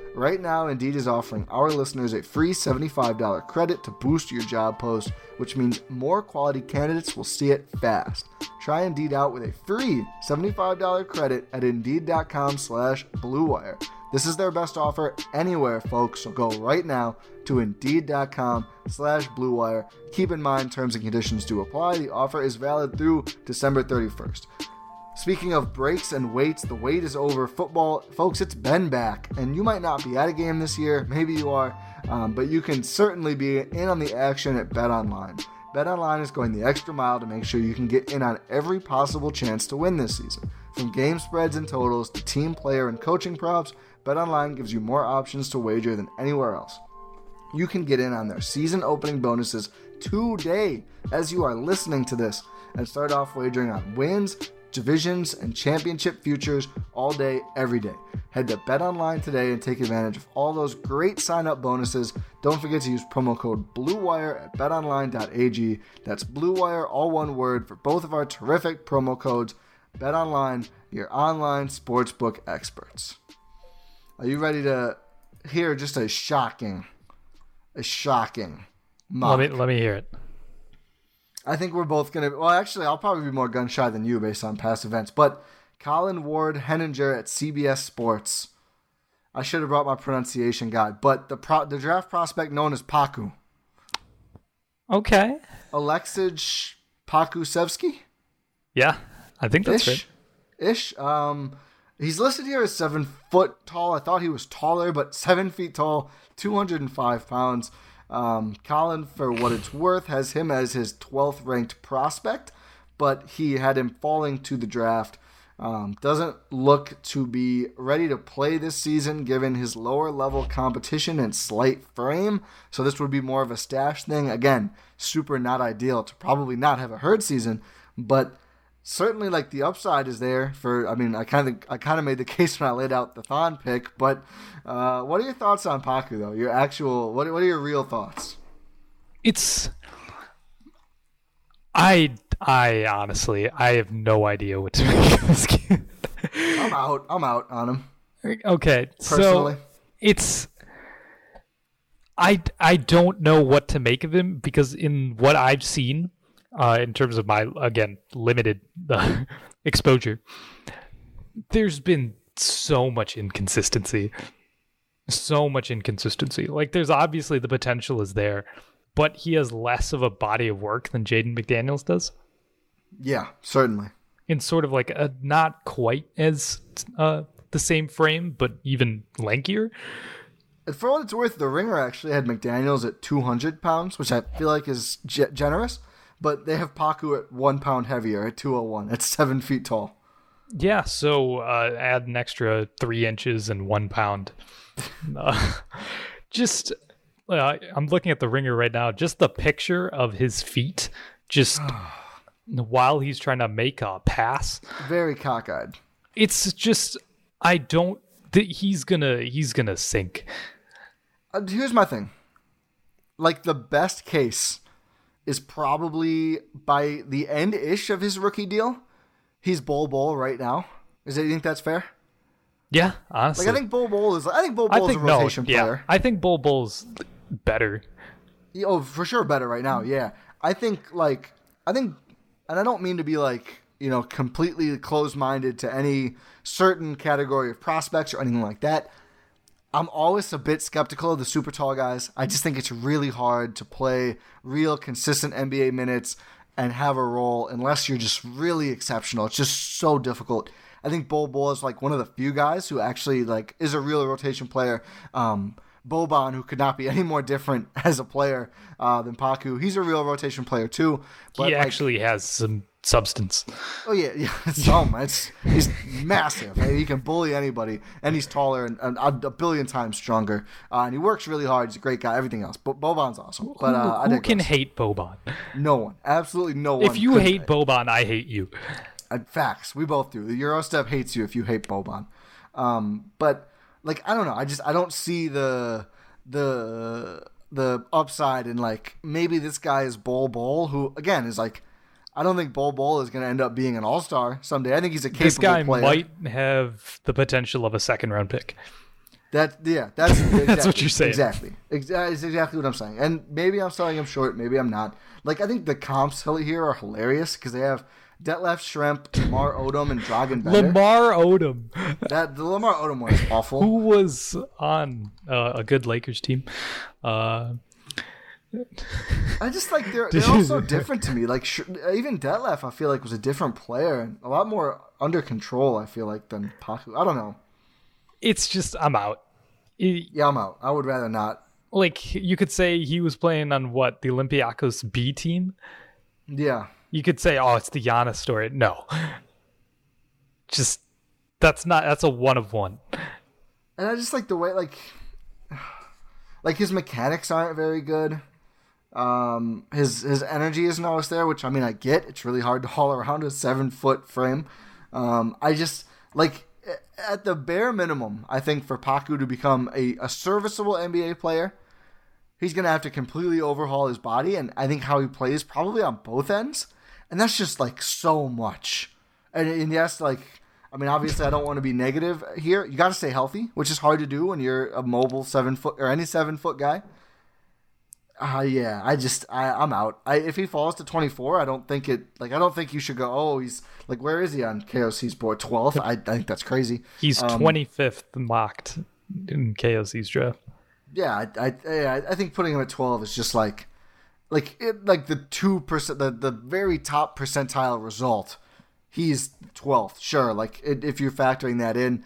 S4: Right now, Indeed is offering our listeners a free $75 credit to boost your job post, which means more quality candidates will see it fast. Try Indeed out with a free $75 credit at Indeed.com slash BlueWire. This is their best offer anywhere, folks, so go right now to Indeed.com slash BlueWire. Keep in mind, terms and conditions do apply. The offer is valid through December 31st. Speaking of breaks and waits, the wait is over. Football, folks, it's been back, and you might not be at a game this year. Maybe you are, um, but you can certainly be in on the action at Bet Online. Bet Online is going the extra mile to make sure you can get in on every possible chance to win this season. From game spreads and totals to team player and coaching props, Bet Online gives you more options to wager than anywhere else. You can get in on their season opening bonuses today as you are listening to this and start off wagering on wins, divisions, and championship futures all day, every day. Head to BetOnline today and take advantage of all those great sign-up bonuses. Don't forget to use promo code BLUEWIRE at betonline.ag. That's BLUEWIRE, all one word, for both of our terrific promo codes. BetOnline, your online sportsbook experts. Are you ready to hear just a shocking, a shocking mock?
S5: Let me let me hear it.
S4: I think we're both gonna. Well, actually, I'll probably be more gun shy than you based on past events. But Colin Ward Henninger at CBS Sports. I should have brought my pronunciation guide, but the pro, the draft prospect known as Paku.
S5: Okay.
S4: Aleksej Pokusevski.
S5: Yeah, I think that's
S4: ish, right. Ish. Um, he's listed here as seven foot tall. I thought he was taller, but seven feet tall, two hundred and five pounds. Um, Colin, for what it's worth, has him as his 12th ranked prospect, but he had him falling to the draft. Um, doesn't look to be ready to play this season given his lower level competition and slight frame. So this would be more of a stash thing. Again, super not ideal to probably not have a herd season, but certainly like the upside is there for I mean I kind of I kind of made the case when I laid out the Thon pick, but uh, what are your thoughts on Paku though? Your actual what what are your real thoughts?
S5: It's I I honestly I have no idea what to make of this kid.
S4: I'm out. I'm out on him.
S5: Okay, Personally. so it's I I don't know what to make of him because in what I've seen uh, in terms of my again limited uh, exposure. There's been so much inconsistency, so much inconsistency. Like there's obviously the potential is there, but he has less of a body of work than Jaden McDaniels does.
S4: Yeah, certainly.
S5: In sort of like a not quite as uh, the same frame, but even lankier.
S4: And For what it's worth, the ringer actually had McDaniels at 200 pounds, which I feel like is generous but they have Paku at one pound heavier at 201 at seven feet tall.
S5: Yeah, so uh, add an extra three inches and one pound. Uh, just, uh, I'm looking at the ringer right now. Just the picture of his feet, just while he's trying to make a pass.
S4: Very cockeyed.
S5: It's just, I don't. Th- he's gonna, he's gonna sink.
S4: Uh, here's my thing. Like the best case is probably by the end ish of his rookie deal. He's Bol Bol right now. Is it, you think that's fair?
S5: Yeah, honestly.
S4: Like I think Bol Bol is. I think Bol Bol is a rotation
S5: no,
S4: player.
S5: I think Bol Bol's better.
S4: Oh, for sure, better right now. Yeah, I think like I think, and I don't mean to be like you know completely closed minded to any certain category of prospects or anything like that. I'm always a bit skeptical of the super tall guys. I just think it's really hard to play real consistent NBA minutes and have a role unless you're just really exceptional. It's just so difficult. I think Bol Bol is like one of the few guys who actually like is a real rotation player. Um, Boban, who could not be any more different as a player uh, than Paku, he's a real rotation player too.
S5: But he actually like, has some substance.
S4: Oh yeah, yeah. It's, oh man, it's he's massive. He can bully anybody, and he's taller and, and a billion times stronger. Uh, and he works really hard. He's a great guy. Everything else, but Boban's awesome. But uh,
S5: who, who can hate Boban?
S4: No one. Absolutely no one.
S5: If you hate Boban, I hate you.
S4: Uh, facts. We both do. The Eurostep hates you if you hate Boban. Um, but like I don't know. I just I don't see the the the upside in like maybe this guy is Bol Bol, who again is like I don't think Bol Bol is going to end up being an All Star someday. I think he's a capable player.
S5: This guy
S4: player.
S5: might have the potential of a second round pick.
S4: That yeah, that's exactly,
S5: that's what you're saying.
S4: Exactly, exactly, exactly what I'm saying. And maybe I'm selling him short, maybe I'm not. Like I think the comps here are hilarious because they have Detlef Schrempf, Lamar Odom, and Bender.
S5: Lamar Odom.
S4: That the Lamar Odom one is awful.
S5: Who was on uh, a good Lakers team? Uh,
S4: I just like they're they're all so different to me. Like even Detlef, I feel like was a different player and a lot more under control. I feel like than Paku. I don't know.
S5: It's just I'm out.
S4: It, yeah, I'm out. I would rather not.
S5: Like you could say he was playing on what the Olympiacos B team.
S4: Yeah.
S5: You could say, oh, it's the Giannis story. No, just that's not. That's a one of one.
S4: And I just like the way like like his mechanics aren't very good Um, his his energy isn't always there, which I mean I get. It's really hard to haul around a seven foot frame. Um, I just like at the bare minimum, I think for Paku to become a, a serviceable NBA player, he's gonna have to completely overhaul his body and I think how he plays probably on both ends. And that's just like so much. And, and yes, like I mean, obviously, I don't want to be negative here. You got to stay healthy, which is hard to do when you're a mobile seven foot or any seven foot guy. Uh, yeah, I just I, I'm out. I, if he falls to 24, I don't think it like I don't think you should go. Oh, he's like where is he on KOC's board? 12th. I, I think that's crazy.
S5: He's
S4: Um,
S5: 25th mocked in KOC's draft.
S4: Yeah, I I, I I think putting him at 12 is just like like it, like the two percent the the very top percentile result. He's 12th, sure. Like it, if you're factoring that in,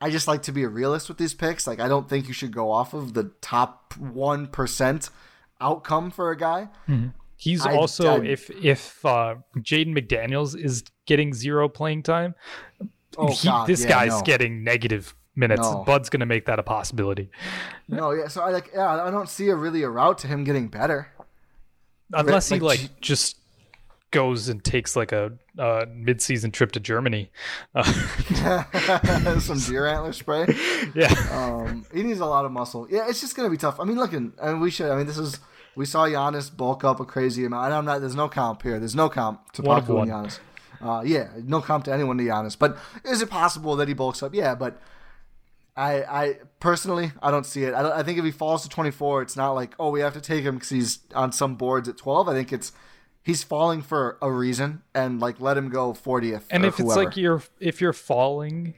S4: I just like to be a realist with these picks. Like I don't think you should go off of the top one percent outcome for a guy.
S5: He's
S4: I-
S5: also
S4: I-
S5: if if uh, Jaden McDaniels is getting zero playing time,
S4: Oh,
S5: he-
S4: God,
S5: this
S4: yeah,
S5: guy's
S4: no.
S5: getting negative minutes.
S4: No.
S5: Bud's gonna make that a possibility,
S4: No, yeah. So I like yeah, I don't see a really a route to him getting better.
S5: unless he
S4: like,
S5: like just goes and takes like a uh, mid-season trip to Germany. Uh,
S4: Some deer antler spray.
S5: yeah,
S4: Um, he needs a lot of muscle. Yeah, it's just gonna be tough. I mean, looking, and we should. I mean, this is we saw Giannis bulk up a crazy amount. And I'm not. There's no comp here. There's no comp to Paku and. Giannis. Uh, yeah, no comp to anyone to Giannis. But is it possible that he bulks up? Yeah, but I, I personally, I don't see it. I, I think if he falls to 24, it's not like oh we have to take him because he's on some boards at 12. I think it's he's falling for a reason and like let him go 40th.
S5: and if it's like you're if you're falling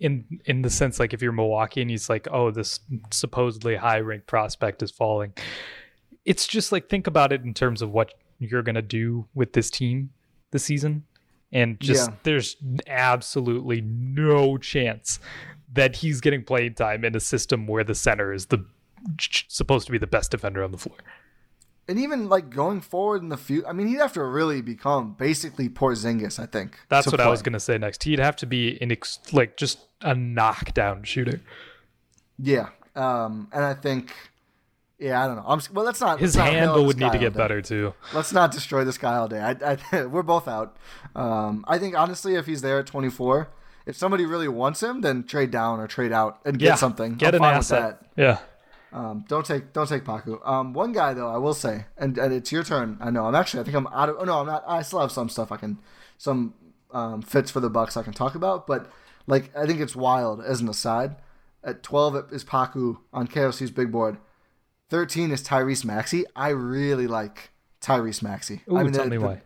S5: in in the sense like if you're Milwaukee and he's like oh this supposedly high ranked prospect is falling, it's just like think about it in terms of what you're gonna do with this team this season, and just
S4: Yeah.
S5: there's absolutely no chance that he's getting playing time in a system where the center is the supposed to be the best defender on the floor.
S4: and even like going forward in the future, I mean, he'd have to really become basically Porzingis. I think
S5: That's
S4: to
S5: what I was gonna say next. He'd have to be an ex- like just a knockdown shooter.
S4: Yeah, um, and I think, yeah, I don't know. I'm well. Let's not.
S5: His
S4: let's not
S5: handle would need to get better too.
S4: Let's not destroy this guy all day. I, I, we're both out. Um, I think honestly, if he's there at 24, if somebody really wants him, then trade down or trade out and get
S5: yeah,
S4: something.
S5: Get
S4: I'm
S5: an asset. Yeah.
S4: Um, don't take don't take Paku. Um, one guy though, I will say, and, and it's your turn. I know. I'm actually. I think I'm out of. Oh no, I'm not. I still have some stuff I can, some um, fits for the Bucks I can talk about. But like, I think it's wild as an aside. At 12 is Paku on KOC's big board. 13 is Tyrese Maxey. I really like Tyrese Maxey.
S5: Ooh,
S4: I mean,
S5: tell
S4: the-
S5: me
S4: the-
S5: why.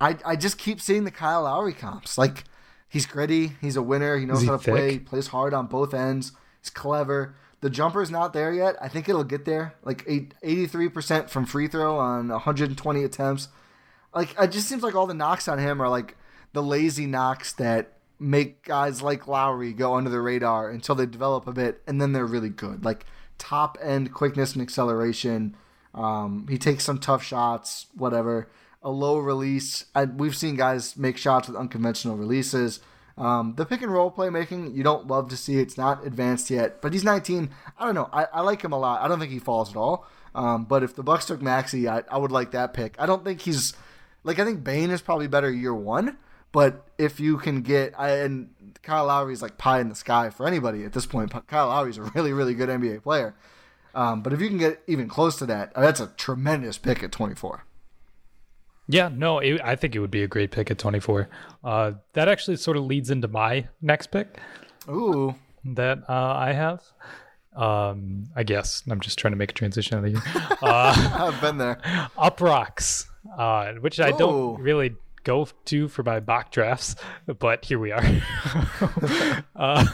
S4: I, I just keep seeing the Kyle Lowry comps. Like he's gritty, he's a winner, he knows
S5: he
S4: how to play,
S5: thick?
S4: plays hard on both ends, he's clever. The jumper's not there yet. I think it'll get there. Like eight, 83% from free throw on 120 attempts. Like it just seems like all the knocks on him are like the lazy knocks that make guys like Lowry go under the radar until they develop a bit and then they're really good. Like top end quickness and acceleration. Um, he takes some tough shots, whatever. A low release. I, we've seen guys make shots with unconventional releases. Um, the pick and roll playmaking, you don't love to see. It's not advanced yet, but he's 19. I don't know. I, I like him a lot. I don't think he falls at all. Um, but if the Bucks took Maxey, I, I would like that pick. I don't think he's like I think Bane is probably better year one. But if you can get and Kyle Lowry is like pie in the sky for anybody at this point. Kyle Lowry is a really really good NBA player. Um, but if you can get even close to that, that's a tremendous pick at 24.
S5: Yeah, no, it, I think it would be a great pick at 24. Uh, that actually sort of leads into my next pick
S4: Ooh,
S5: that uh, I have. Um, I guess I'm just trying to make a transition out of here. Uh,
S4: I've been there.
S5: Uproxx, uh, which I
S4: Ooh.
S5: don't really go to for my mock drafts, but here we are. uh,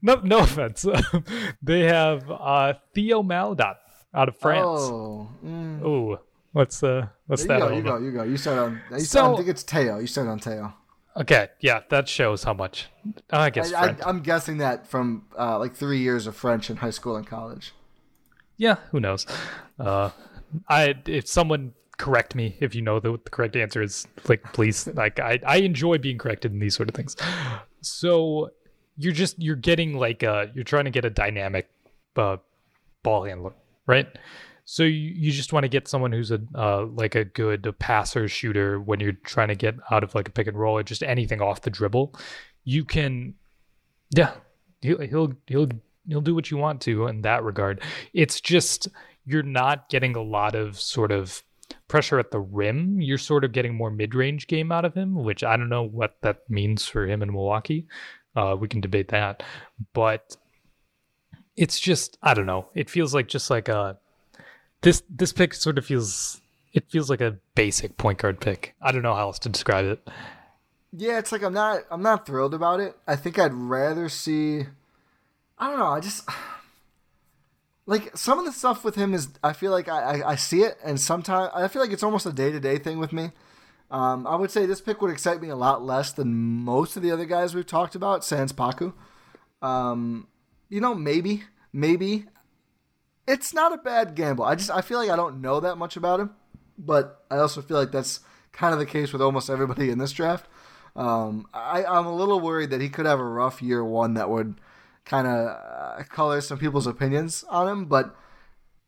S5: no, no offense. they have uh, Theo Maledon out of France.
S4: Oh, mm.
S5: Ooh, what's uh, what's
S4: you
S5: that?
S4: go, you go, you go. You start on. You
S5: So-
S4: start, I think it's Teo. You start on Teo.
S5: Okay, yeah, that shows how much. I guess
S4: I, I, I'm guessing that from uh, like three years of French in high school and college.
S5: yeah, who knows? Uh, I if someone correct me if you know the, the correct answer is like please like I I enjoy being corrected in these sort of things. So you're just you're getting like uh you're trying to get a dynamic uh, ball handler, right? So you, you just want to get someone who's a uh, like a good passer shooter when you're trying to get out of like a pick and roll or just anything off the dribble. You can, yeah, he'll he'll he'll he'll do what you want to in that regard. It's just you're not getting a lot of sort of pressure at the rim. You're sort of getting more mid range game out of him, which I don't know what that means for him in Milwaukee. Uh, we can debate that, but it's just I don't know. It feels like just like a this this pick sort of feels it feels like a basic point guard pick. I don't know how else to describe it.
S4: Yeah, it's like I'm not I'm not thrilled about it. I think I'd rather see I don't know, I just like some of the stuff with him is I feel like I, I, I see it and sometimes I feel like it's almost a day to day thing with me. Um, I would say this pick would excite me a lot less than most of the other guys we've talked about, Sans Paku. Um, you know, maybe, maybe it's not a bad gamble. I just I feel like I don't know that much about him, but I also feel like that's kind of the case with almost everybody in this draft. Um, I, I'm a little worried that he could have a rough year one that would kind of uh, color some people's opinions on him, but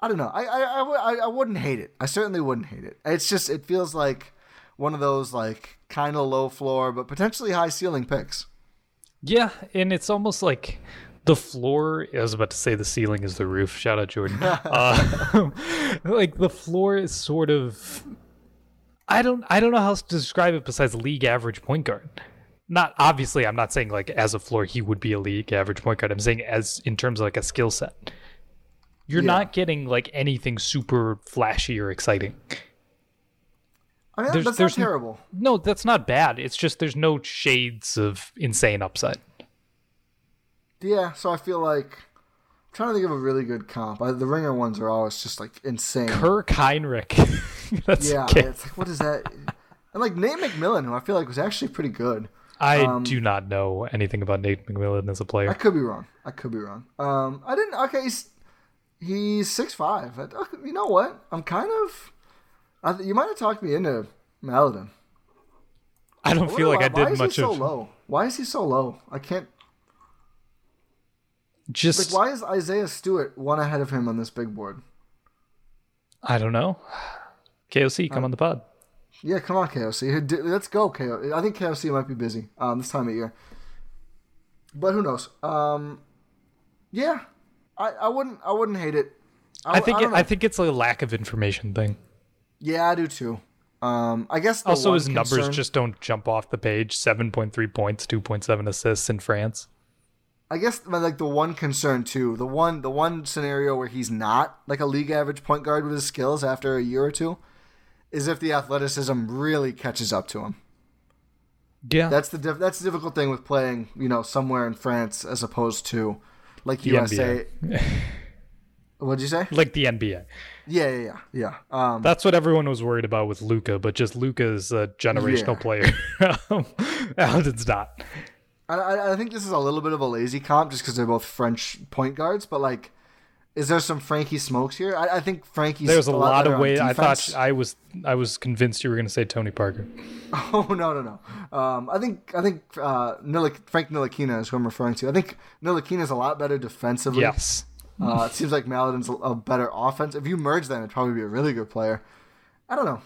S4: I don't know. I, I, I, I wouldn't hate it. I certainly wouldn't hate it. It's just, it feels like one of those like kind of low floor, but potentially high ceiling picks.
S5: Yeah. And it's almost like the floor i was about to say the ceiling is the roof shout out jordan uh, like the floor is sort of i don't i don't know how else to describe it besides league average point guard not obviously i'm not saying like as a floor he would be a league average point guard i'm saying as in terms of like a skill set you're yeah. not getting like anything super flashy or exciting
S4: I mean, there's, that's there's not terrible.
S5: No, that's not bad. It's just there's no shades of insane upside.
S4: Yeah, so I feel like I'm trying to think of a really good comp. I, the ringer ones are always just like insane.
S5: Kirk Hinrich.
S4: yeah, okay. it's like what is that? And like Nate McMillan, who I feel like was actually pretty good.
S5: I um, do not know anything about Nate McMillan as a player. I
S4: could be wrong. I could be wrong. Um, I didn't. Okay, he's he's six five. You know what? I'm kind of. I, you might have talked me into Maledon.
S5: I don't feel like why, I did much
S4: of.
S5: Why is he
S4: so low? Why is he so low? I can't.
S5: Just
S4: like, why is Isaiah Stewart one ahead of him on this big board?
S5: I don't know. KOC, come uh, on the pod.
S4: Yeah, come on, KOC. Let's go, KOC. I think KOC might be busy um, this time of year, but who knows? Um, yeah, I, I wouldn't I wouldn't hate it.
S5: I, I think I, it, I think it's a lack of information thing.
S4: Yeah, I do too. Um, I guess
S5: also his concern... numbers just don't jump off the page. Seven point three points, two point seven assists in France.
S4: I guess like the one concern too, the one the one scenario where he's not like a league average point guard with his skills after a year or two, is if the athleticism really catches up to him.
S5: Yeah,
S4: that's the diff- that's the difficult thing with playing, you know, somewhere in France as opposed to like the USA. What'd you say?
S5: Like the NBA.
S4: Yeah, yeah, yeah. yeah. Um,
S5: That's what everyone was worried about with Luka, but just Luka is a generational yeah. player. Alden's not.
S4: I, I think this is a little bit of a lazy comp just because they're both French point guards, but like, is there some Frankie smokes here? I, I think Frankie's.
S5: There's a,
S4: a
S5: lot, lot of ways. I thought I was I was convinced you were going to say Tony Parker.
S4: Oh no no no! Um, I think I think uh, Frank Ntilikina is who I'm referring to. I think Ntilikina is a lot better defensively.
S5: Yes.
S4: Uh, it seems like Maledon's a, a better offense. If you merge them, it'd probably be a really good player. I don't know.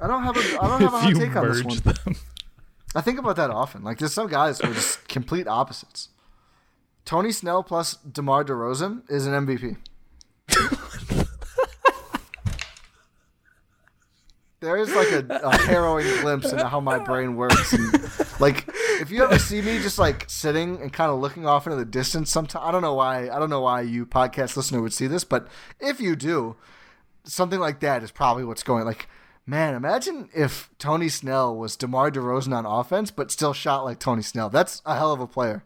S4: I don't have a I don't have a hot take on this one. Them. I think about that often. Like there's some guys who are just complete opposites. Tony Snell plus DeMar DeRozan is an MVP. there is like a, a, harrowing glimpse into how my brain works. And, like if you ever see me just like sitting and kind of looking off into the distance, sometimes I don't know why I don't know why you podcast listener would see this, but if you do, something like that is probably what's going. Like Man, imagine if Tony Snell was DeMar DeRozan on offense, but still shot like Tony Snell. That's a hell of a player.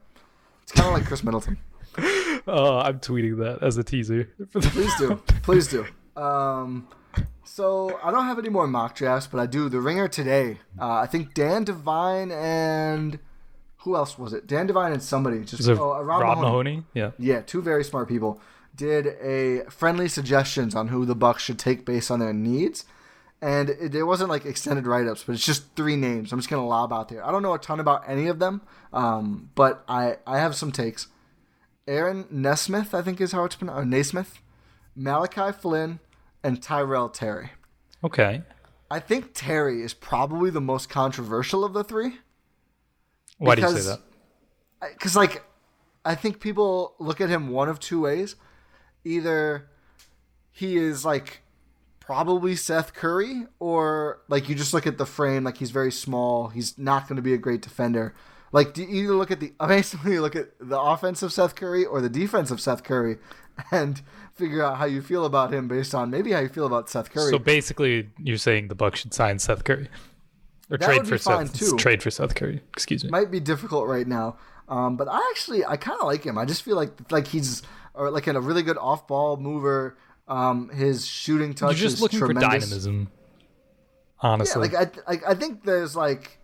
S4: It's kind of like Khris Middleton.
S5: Oh, I'm tweeting that as a teaser.
S4: Please do. Please do. Um, so I don't have any more mock drafts, but I do. The Ringer today. Uh, I think Dan Devine and who else was it? Dan Devine and somebody just
S5: oh, uh, Rob, Rob Mahoney. Mahoney. Yeah,
S4: yeah, two very smart people did a friendly suggestions on who the Bucks should take based on their needs and it, it wasn't like extended write ups, but it's just three names. I'm just gonna lob out there. I don't know a ton about any of them, um, but I I have some takes. Aaron Nesmith, I think is how it's pronounced, Naismith. Malachi Flynn, and Tyrell Terry.
S5: Okay.
S4: I think Terry is probably the most controversial of the three.
S5: Why do you say that?
S4: Because, like, I think people look at him one of two ways. Either he is, like, probably Seth Curry, or, like, you just look at the frame, like, he's very small. He's not going to be a great defender. Like, do you either look at the, basically look at the offensive Seth Curry or the defense of Seth Curry and figure out how you feel about him based on maybe how you feel about Seth Curry.
S5: So basically, you're saying the Bucks should sign Seth Curry or
S4: That
S5: trade
S4: would
S5: for Seth.
S4: too.
S5: Trade for Seth Curry. Excuse me.
S4: might be difficult right now. Um, but I actually I kind of like him. I just feel like like he's or like a really good off ball mover. Um, his shooting touch
S5: You're just
S4: is
S5: looking
S4: tremendous.
S5: for dynamism. Honestly,
S4: Yeah, like I, I I think there's like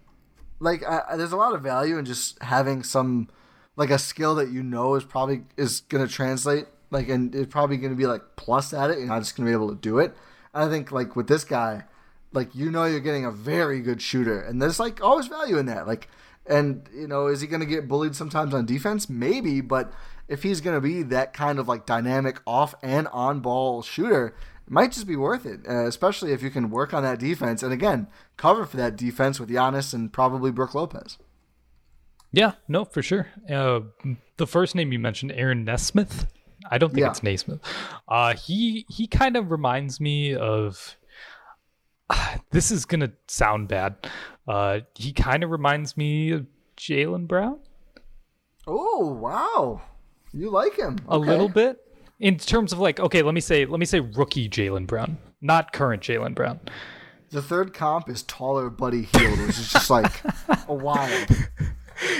S4: like I, there's a lot of value in just having some like a skill that you know is probably is gonna translate like and it's probably gonna be like plus at it. You're not just gonna be able to do it. And I think like with this guy, like you know you're getting a very good shooter, and there's like always value in that. Like and you know is he gonna get bullied sometimes on defense? Maybe, but if he's gonna be that kind of like dynamic off and on ball shooter, it might just be worth it, uh, especially if you can work on that defense and again cover for that defense with Giannis and probably Brook Lopez.
S5: yeah, no, for sure. Uh, the first name you mentioned, Aaron Nesmith. I don't think
S4: Yeah.
S5: it's Naismith. Uh, he he kind of reminds me of. This is gonna sound bad. Uh, he kind of reminds me of Jaylen Brown
S4: Oh wow, you like him.
S5: A little bit. In terms of like okay, let me say let me say rookie Jaylen Brown, not current Jaylen Brown.
S4: The third comp is taller Buddy Hield, which is just like a wild.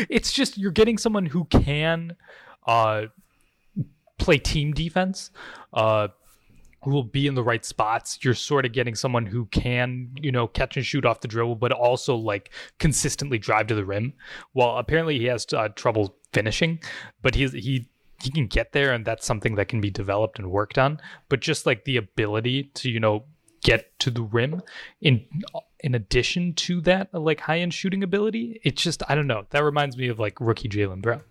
S5: it's just you're getting someone who can uh play team defense uh who will be in the right spots. You're sort of getting someone who can you know catch and shoot off the dribble but also like consistently drive to the rim. Well apparently he has uh, trouble finishing but he's he he can get there and that's something that can be developed and worked on but just like the ability to you know get to the rim in in addition to that like high end shooting ability it's just i don't know. That reminds me of like rookie jaylen brown.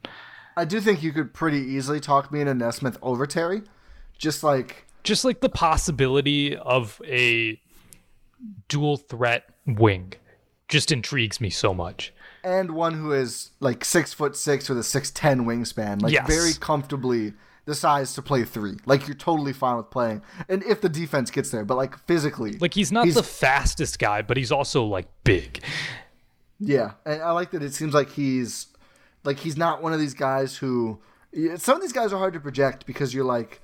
S4: I do think you could pretty easily talk me into Nesmith over Terry, just like
S5: just like the possibility of a dual threat wing just intrigues me so much
S4: and one who is like six foot six with a six ten wingspan, like
S5: Yes.
S4: very comfortably the size to play three. Like you're totally fine with playing, and if the defense gets there, but like physically,
S5: like he's not he's, the fastest guy but he's also like big
S4: Yeah, and I like that. It seems like he's like he's not one of these guys who. Some of these guys are hard to project because you're like,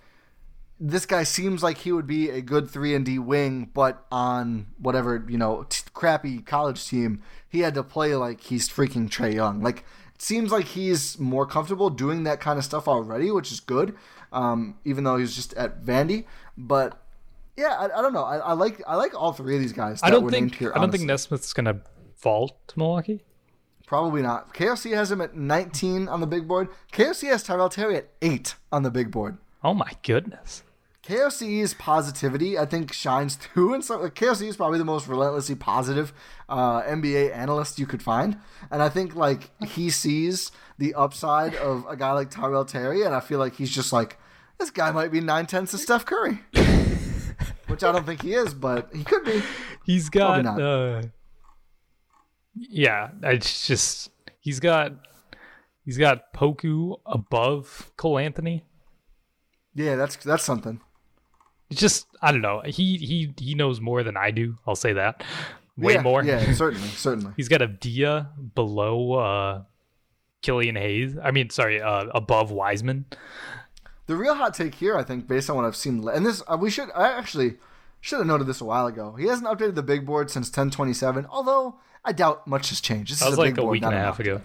S4: this guy seems like he would be a good three and D wing, but on whatever you know t- crappy college team, he had to play like he's freaking Trae Young. Like it seems like he's more comfortable doing that kind of stuff already, which is good. Um, even though he's just at Vandy, but yeah, I, I don't know. I, I like I like all three of these guys.
S5: i don't think
S4: here,
S5: i don't think nesmith's gonna fall to milwaukee
S4: Probably not. KOC has him at 19 on the big board. KOC has Tyrell Terry at 8 on the big board.
S5: oh my goodness
S4: KOC's positivity, I think, shines through. And so KOC is probably the most relentlessly positive uh, NBA analyst you could find. And I think, like, he sees the upside of a guy like Tyrell Terry. And I feel like he's just like, this guy might be nine tenths of Steph Curry. Which I don't think he is, but he could be.
S5: He's got uh yeah it's just he's got he's got poku above cole anthony
S4: Yeah, that's that's something.
S5: It's just i don't know. He he he knows more than i do. I'll say that. Way
S4: Yeah,
S5: more.
S4: Yeah, certainly, certainly.
S5: he's got a dia below uh killian hayes. I mean sorry uh above wiseman.
S4: The real hot take here, I think, based on what I've seen, and this uh, we should I actually should have noted this a while ago. He hasn't updated the big board since 1027, although I doubt much has changed. This
S5: that
S4: is
S5: was
S4: a
S5: like
S4: big
S5: a
S4: board,
S5: week and a half ago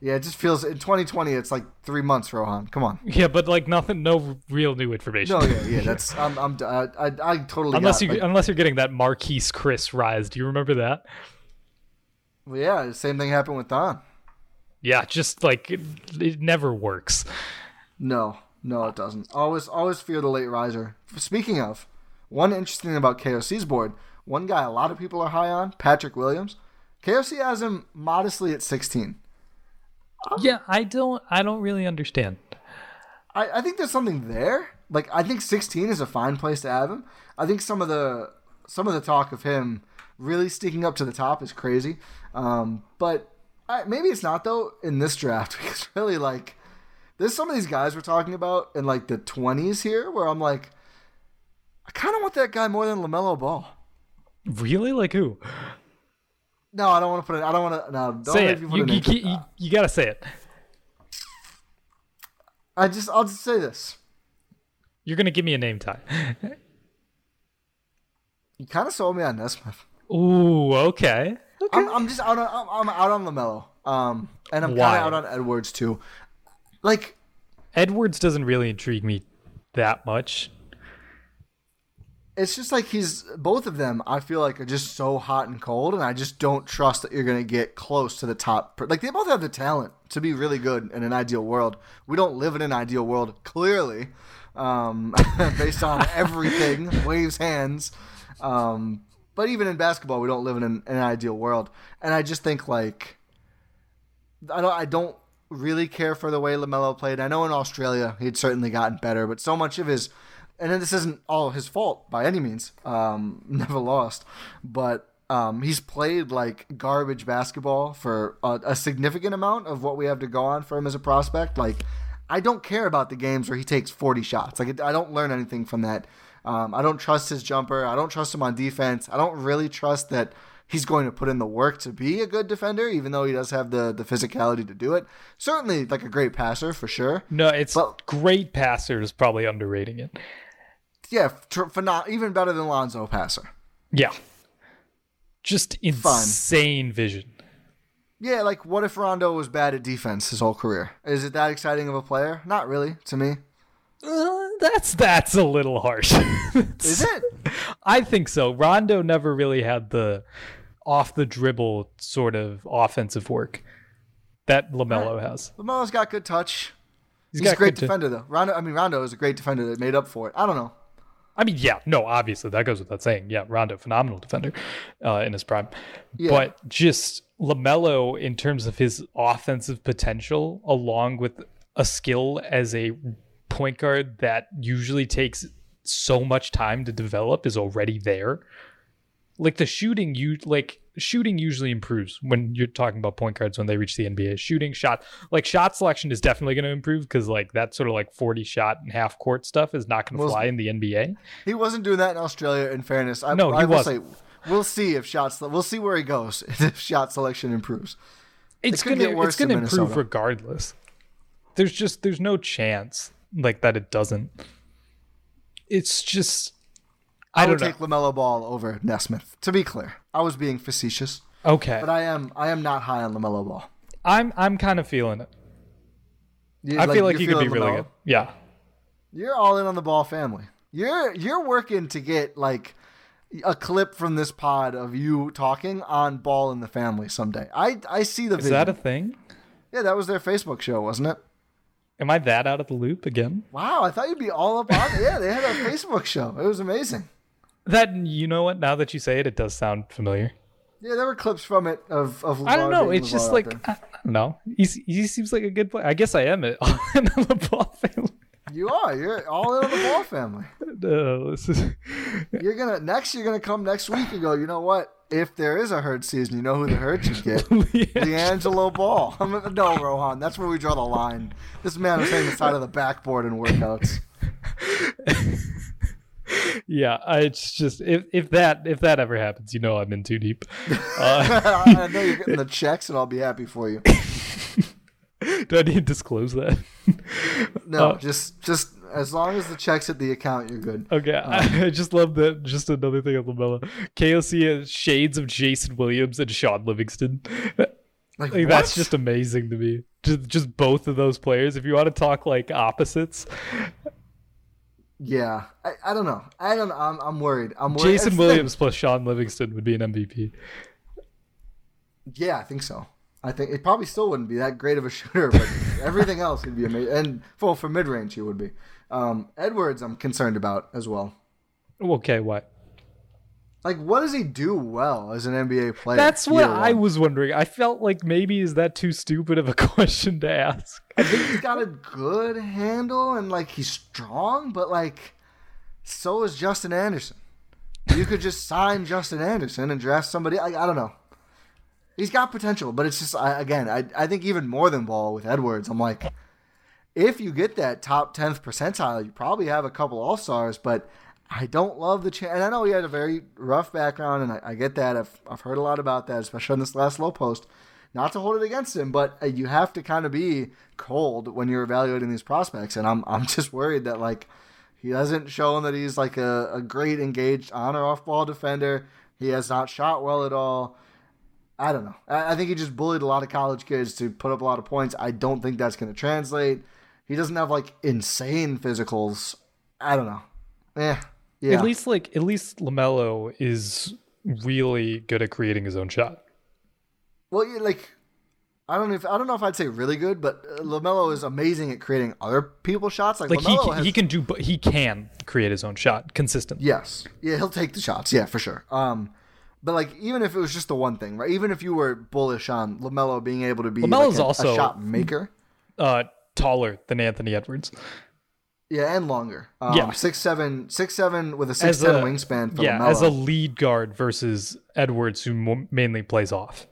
S4: Yeah, it just feels in 2020 it's like three months, Rohan. Come on.
S5: yeah but like nothing no real new information
S4: No, yeah, yeah. That's I'm I'm I I, I totally
S5: unless
S4: got,
S5: you
S4: like,
S5: unless you're getting that Marquese Chriss rise. Do you remember that?
S4: well, yeah. The same thing happened with Don.
S5: Yeah, just like it, it never works.
S4: No, no, it doesn't. Always, always fear the late riser. Speaking of, one interesting thing about KOC's board, one guy a lot of people are high on, Patrick Williams. KOC has him modestly at 16.
S5: Yeah, I don't I don't really understand.
S4: I, I think there's something there. Like I think 16 is a fine place to have him. I think some of the some of the talk of him really sticking up to the top is crazy. Um, but I, maybe it's not though in this draft because really like there's some of these guys we're talking about in like the 20s here where I'm like I kind of want that guy more than LaMelo Ball.
S5: Really? Like who?
S4: No, I don't want to put it. I don't want to. No, don't
S5: say it. You, you, you, you, gotta say it.
S4: I just, I'll just say this.
S5: You're gonna give me a name, Ty.
S4: you kind of sold me on Nesmith.
S5: Ooh, okay. okay.
S4: I'm, I'm just out on, I'm, I'm out on Lamelo. Um, and I'm kind of out on Edwards too. Like,
S5: Edwards doesn't really intrigue me that much
S4: it's just like he's both of them. I feel like are just so hot and cold, and I just don't trust that you're gonna get close to the top. Like they both have the talent to be really good in an ideal world. We don't live in an ideal world, clearly, um, based on everything. waves hands, um, but even in basketball, we don't live in an, an ideal world. And I just think like I don't. I don't really care for the way Lamelo played. I know in Australia he'd certainly gotten better, but so much of his and then this isn't all his fault by any means. Um, never lost, but um, he's played like garbage basketball for a, a, significant amount of what we have to go on for him as a prospect. Like, I don't care about the games where he takes 40 shots. Like, I don't learn anything from that. Um, I don't trust his jumper. I don't trust him on defense. I don't really trust that he's going to put in the work to be a good defender, even though he does have the the physicality to do it. Certainly, like a great passer for sure.
S5: No, it's but, great passer is probably underrating it
S4: yeah, for, for not even better than Lonzo passer.
S5: Yeah, just insane Fun. vision.
S4: Yeah, like what if Rondo was bad at defense his whole career? Is it that exciting of a player? Not really to me.
S5: Uh, that's that's a little harsh.
S4: Is it?
S5: I think so. Rondo never really had the off the dribble sort of offensive work that Lamelo right. has.
S4: Lamelo's got good touch. He's, He's a great defender t- though. Rondo, I mean Rondo is a great defender that made up for it. I don't know.
S5: I mean, yeah, no, obviously that goes without saying. Yeah, Rondo, phenomenal defender uh, in his prime, yeah. but just Lamelo in terms of his offensive potential, along with a skill as a point guard that usually takes so much time to develop, is already there. Like the shooting, you like shooting usually improves when you're talking about point guards when they reach the NBA. Shooting shot, like shot selection is definitely going to improve because like that sort of like 40 shot and half court stuff is not going to fly in the NBA.
S4: He wasn't doing that in Australia. In fairness, I, no, he I wasn't. Say, we'll see if shots. We'll see where he goes if shot selection improves.
S5: It's it gonna it's gonna improve regardless. There's just there's no chance like that it doesn't. It's just
S4: I, I would take Lamelo Ball over Nesmith. To be clear, I was being facetious.
S5: Okay,
S4: but I am I am not high on Lamelo Ball.
S5: I'm I'm kind of feeling it. You, I like, feel like he could be really good. Yeah,
S4: you're all in on the Ball family. You're you're working to get like a clip from this pod of you talking on Ball in the Family someday. I I see the.
S5: Is that a thing?
S4: Yeah, that was their Facebook show, wasn't it?
S5: Am I that out of the loop again?
S4: Wow, I thought you'd be all up on it. Yeah, they had a Facebook show. It was amazing.
S5: That you know what? Now that you say it, it does sound familiar.
S4: Yeah, there were clips from it of of.
S5: I don't know. It's just like I don't know. He he seems like a good player. I guess I am it in the ball family.
S4: You are. You're all in the ball family.
S5: No, this is.
S4: you're gonna next. You're gonna come next week and go. You know what? If there is a hurt season, you know who the herd should get? LiAngelo Ball. no, Rohan. That's where we draw the line. This man is on the side of the backboard in workouts
S5: yeah, it's just if if that if that ever happens, you know I'm in too deep.
S4: Uh, I know you're getting the checks, and I'll be happy for you.
S5: Do I need to disclose that?
S4: no, uh, just just as long as the checks at the account, you're good.
S5: Okay, um, I, just love that. Just another thing on Lamelo. KOC shades of Jason Williams and Shaun Livingston. Like, like that's just amazing to me. Just, just both of those players. If you want to talk like opposites,
S4: yeah, I, I don't know. I don't. I'm I'm worried. I'm worried.
S5: Jason Williams plus Shaun Livingston would be an MVP.
S4: Yeah, I think so. I think it probably still wouldn't be that great of a shooter, but everything else would be amazing. And well, for mid range, he would be. Um, Edwards, I'm concerned about as well.
S5: Okay, what?
S4: Like, what does he do well as an NBA player?
S5: That's what I was wondering. I felt like maybe is that too stupid of a question to ask?
S4: I think he's got a good handle and like he's strong, but like so is Justin Anderson. You could just sign Justin Anderson and draft somebody. I, I don't know. He's got potential, but it's just I, again, I I think even more than Ball with Edwards. I'm like, if you get that top tenth percentile, you probably have a couple All Stars, but. I don't love the chance, and I know he had a very rough background, and I, I get that. I've, I've heard a lot about that, especially on this last Lowe Post. Not to hold it against him, but uh, you have to kind of be cold when you're evaluating these prospects, and I'm I'm just worried that like he hasn't shown that he's like a, a great engaged on or off ball defender. He has not shot well at all. I don't know. I, I think he just bullied a lot of college kids to put up a lot of points. I don't think that's going to translate. He doesn't have like insane physicals. I don't know. Yeah. Yeah.
S5: At least like at least Lamelo is really good at creating his own shot.
S4: Well, like I don't know if I don't know if I'd say really good, but uh, Lamelo is amazing at creating other people's shots. Like,
S5: Like he can,
S4: has,
S5: he can do but he can create his own shot consistently.
S4: Yes. Yeah, he'll take the shots. Yeah, for sure. Um, but like even if it was just the one thing, right? Even if you were bullish on Lamelo being able to be
S5: LaMelo's
S4: like a,
S5: also-
S4: a shot maker,
S5: Uh taller than Anthony Edwards.
S4: yeah, and longer. Um,
S5: Yeah.
S4: six seven, six seven with a
S5: As
S4: six
S5: a
S4: ten wingspan for
S5: yeah,
S4: Lamelo.
S5: as a lead guard versus Edwards who mainly plays off.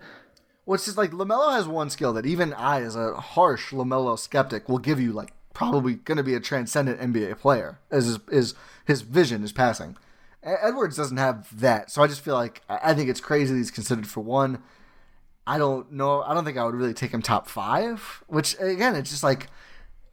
S4: It's just like Lamelo has one skill that even I, as a harsh Lamelo skeptic, will give you like probably going to be a transcendent NBA player. As his, is his vision is passing. Edwards doesn't have that, so I just feel like I think it's crazy he's considered for one. I don't know. I don't think I would really take him top five. Which again, it's just like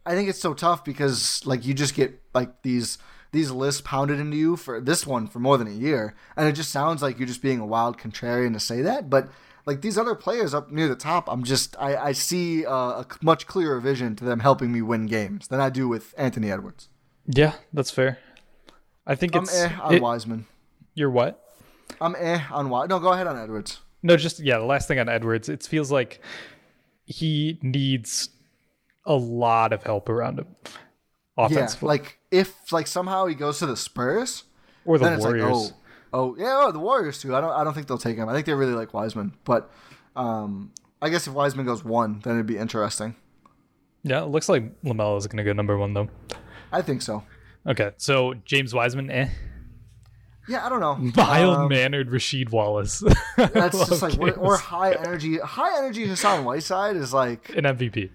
S4: I think it's so tough because like you just get like these these lists pounded into you for this one for more than a year, and it just sounds like you're just being a wild contrarian to say that. But like these other players up near the top, I'm just I I see uh, a much clearer vision to them helping me win games than I do with Anthony Edwards.
S5: Yeah, that's fair. I think it's I'm
S4: eh on
S5: it-
S4: Wiseman.
S5: You're what?
S4: I'm eh on Wiseman. No, go ahead on Edwards.
S5: No, just yeah. The last thing on Edwards, it feels like he needs a lot of help around him,
S4: Yeah,
S5: offensively,
S4: like if like somehow he goes to the Spurs
S5: or the Warriors.
S4: like oh oh yeah oh, the Warriors too. I don't I don't think they'll take him. I think they really like Wiseman, but um I guess if Wiseman goes one, then it'd be interesting.
S5: Yeah, it looks like Lamelo is going to go number one though.
S4: I think so.
S5: Okay, so James Wiseman, eh?
S4: Yeah, I don't know.
S5: Mild
S4: Um,
S5: mannered Rasheed Wallace.
S4: That's just like what, or high energy. High energy Hassan Whiteside is like
S5: an MVP.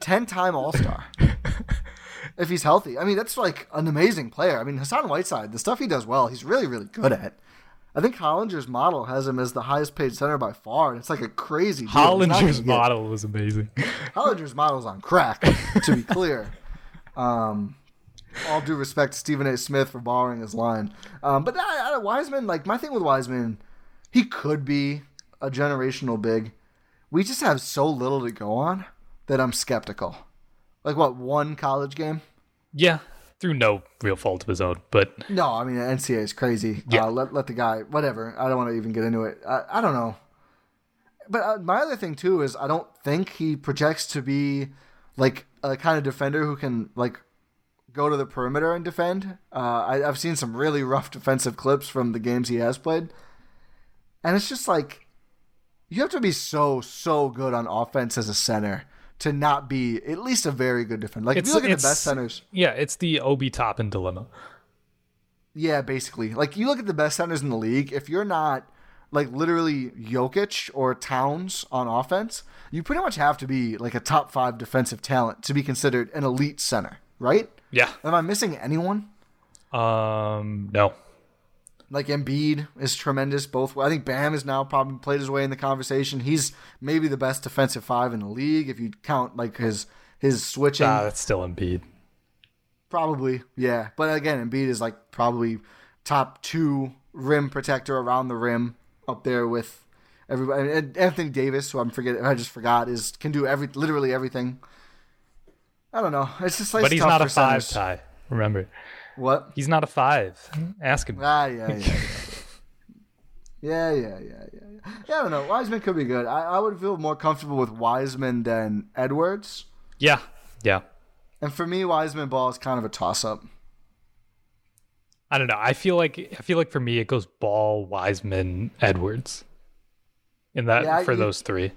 S4: ten time All Star. if he's healthy, I mean that's like an amazing player. I mean Hassan Whiteside, the stuff he does well, he's really really good at. I think Hollinger's model has him as the highest paid center by far, and it's like a crazy. deal. He's not gonna
S5: Hollinger's model was amazing.
S4: Hollinger's model's on crack, to be clear. Um, all due respect to Stephen A. Smith for borrowing his line. Um, but I, I, Wiseman, like my thing with Wiseman, he could be a generational big. We just have so little to go on that I'm skeptical. Like what one college game?
S5: Yeah, through no real fault of his own, but
S4: No, I mean NCAA is crazy.
S5: Yeah.
S4: Uh, let let the guy whatever. I don't want to even get into it. I, I don't know. But uh, my other thing too is I don't think he projects to be like a kind of defender who can like go to the perimeter and defend. Uh, I, I've seen some really rough defensive clips from the games he has played, and it's just like you have to be so so good on offense as a center to not be at least a very good defender. Like if you look at the best centers.
S5: Yeah, it's the Obi Toppin dilemma.
S4: Yeah, basically. Like you look at the best centers in the league, if you're not like literally Jokic or Towns on offense, you pretty much have to be like a top five defensive talent to be considered an elite center, right?
S5: Yeah.
S4: Am I missing anyone?
S5: Um, no.
S4: Like Embiid is tremendous both. I think Bam has now probably played his way in the conversation. He's maybe the best defensive five in the league if you count like his his switching.
S5: Ah, that's still Embiid.
S4: Probably, yeah. But again, Embiid is like probably top two rim protector around the rim, up there with everybody. And Anthony Davis, who I'm forgetting, I just forgot, is can do every literally everything. I don't know. It's just like
S5: but he's not a five
S4: centers.
S5: tie. Remember,
S4: What?
S5: he's not a five. Ask him.
S4: Ah, yeah, yeah, yeah. yeah, yeah, yeah, yeah, yeah. I don't know. Wiseman could be good. I, I would feel more comfortable with Wiseman than Edwards.
S5: Yeah, yeah.
S4: And for me, Wiseman ball is kind of a toss up.
S5: I don't know. I feel like I feel like for me it goes Ball, Wiseman, Edwards. In that
S4: Yeah,
S5: for
S4: you-
S5: those three.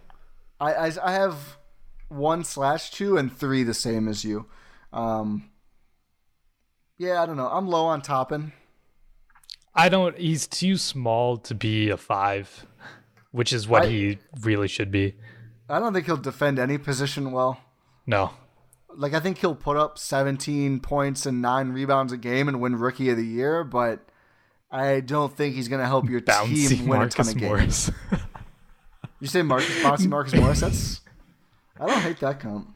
S4: I, I I have one slash two and three the same as you. Um, yeah, I don't know. I'm low on Toppin.
S5: I don't. He's too small to be a five, which is what
S4: I-
S5: he really should be.
S4: I don't think he'll defend any position well.
S5: No,
S4: Like I think he'll put up 17 points and nine rebounds a game and win Rookie of the Year, but I don't think he's going to help your
S5: bouncy
S4: team win a ton
S5: Marcus
S4: of games.
S5: Morris.
S4: You say Marcus Bouncy Marcus Morris? That's I don't hate that comp.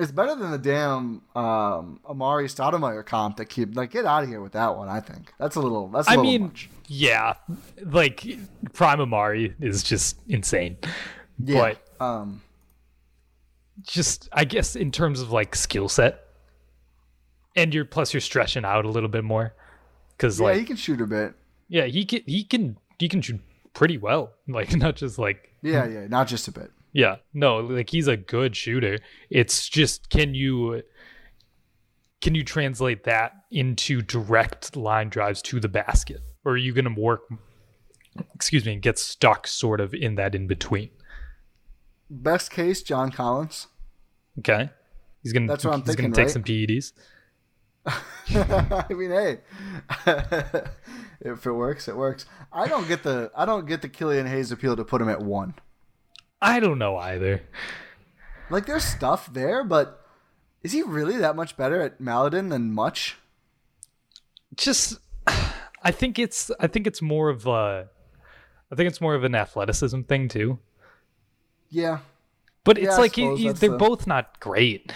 S4: It's better than the damn um, Amar'e Stoudemire comp that keep like get out of here with that one. I think that's a little. That's a
S5: I
S4: little
S5: mean,
S4: much.
S5: yeah, like Prime Amar'e is just insane.
S4: Yeah.
S5: But
S4: um,
S5: just I guess in terms of like skill set, and you're plus you're stretching out a little bit more because
S4: yeah,
S5: like
S4: he can shoot a bit.
S5: yeah he can he can he can shoot pretty well like not just like
S4: Yeah, yeah, not just a bit.
S5: Yeah no like he's a good shooter it's just can you can you translate that into direct line drives to the basket or are you going to work excuse me and get stuck sort of in that in between
S4: Best case, John Collins.
S5: okay he's gonna
S4: That's what I'm
S5: he's
S4: thinking,
S5: gonna take
S4: right?
S5: some ped's
S4: I mean, hey, if it works, it works. I don't get the I don't get the Killian Hayes appeal to put him at one.
S5: I don't know either
S4: Like, there's stuff there, but is he really that much better at Maledon than much?
S5: just I think it's I think it's more of a I think it's more of an athleticism thing too.
S4: Yeah,
S5: But
S4: Yeah,
S5: it's
S4: I
S5: like he-
S4: suppose
S5: he- they're
S4: the-
S5: both not great.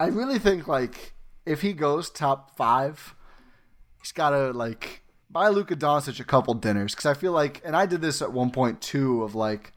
S4: I really think like if he goes top five, he's got to like buy Luka Doncic a couple dinners because I feel like, and I did this at one point too of like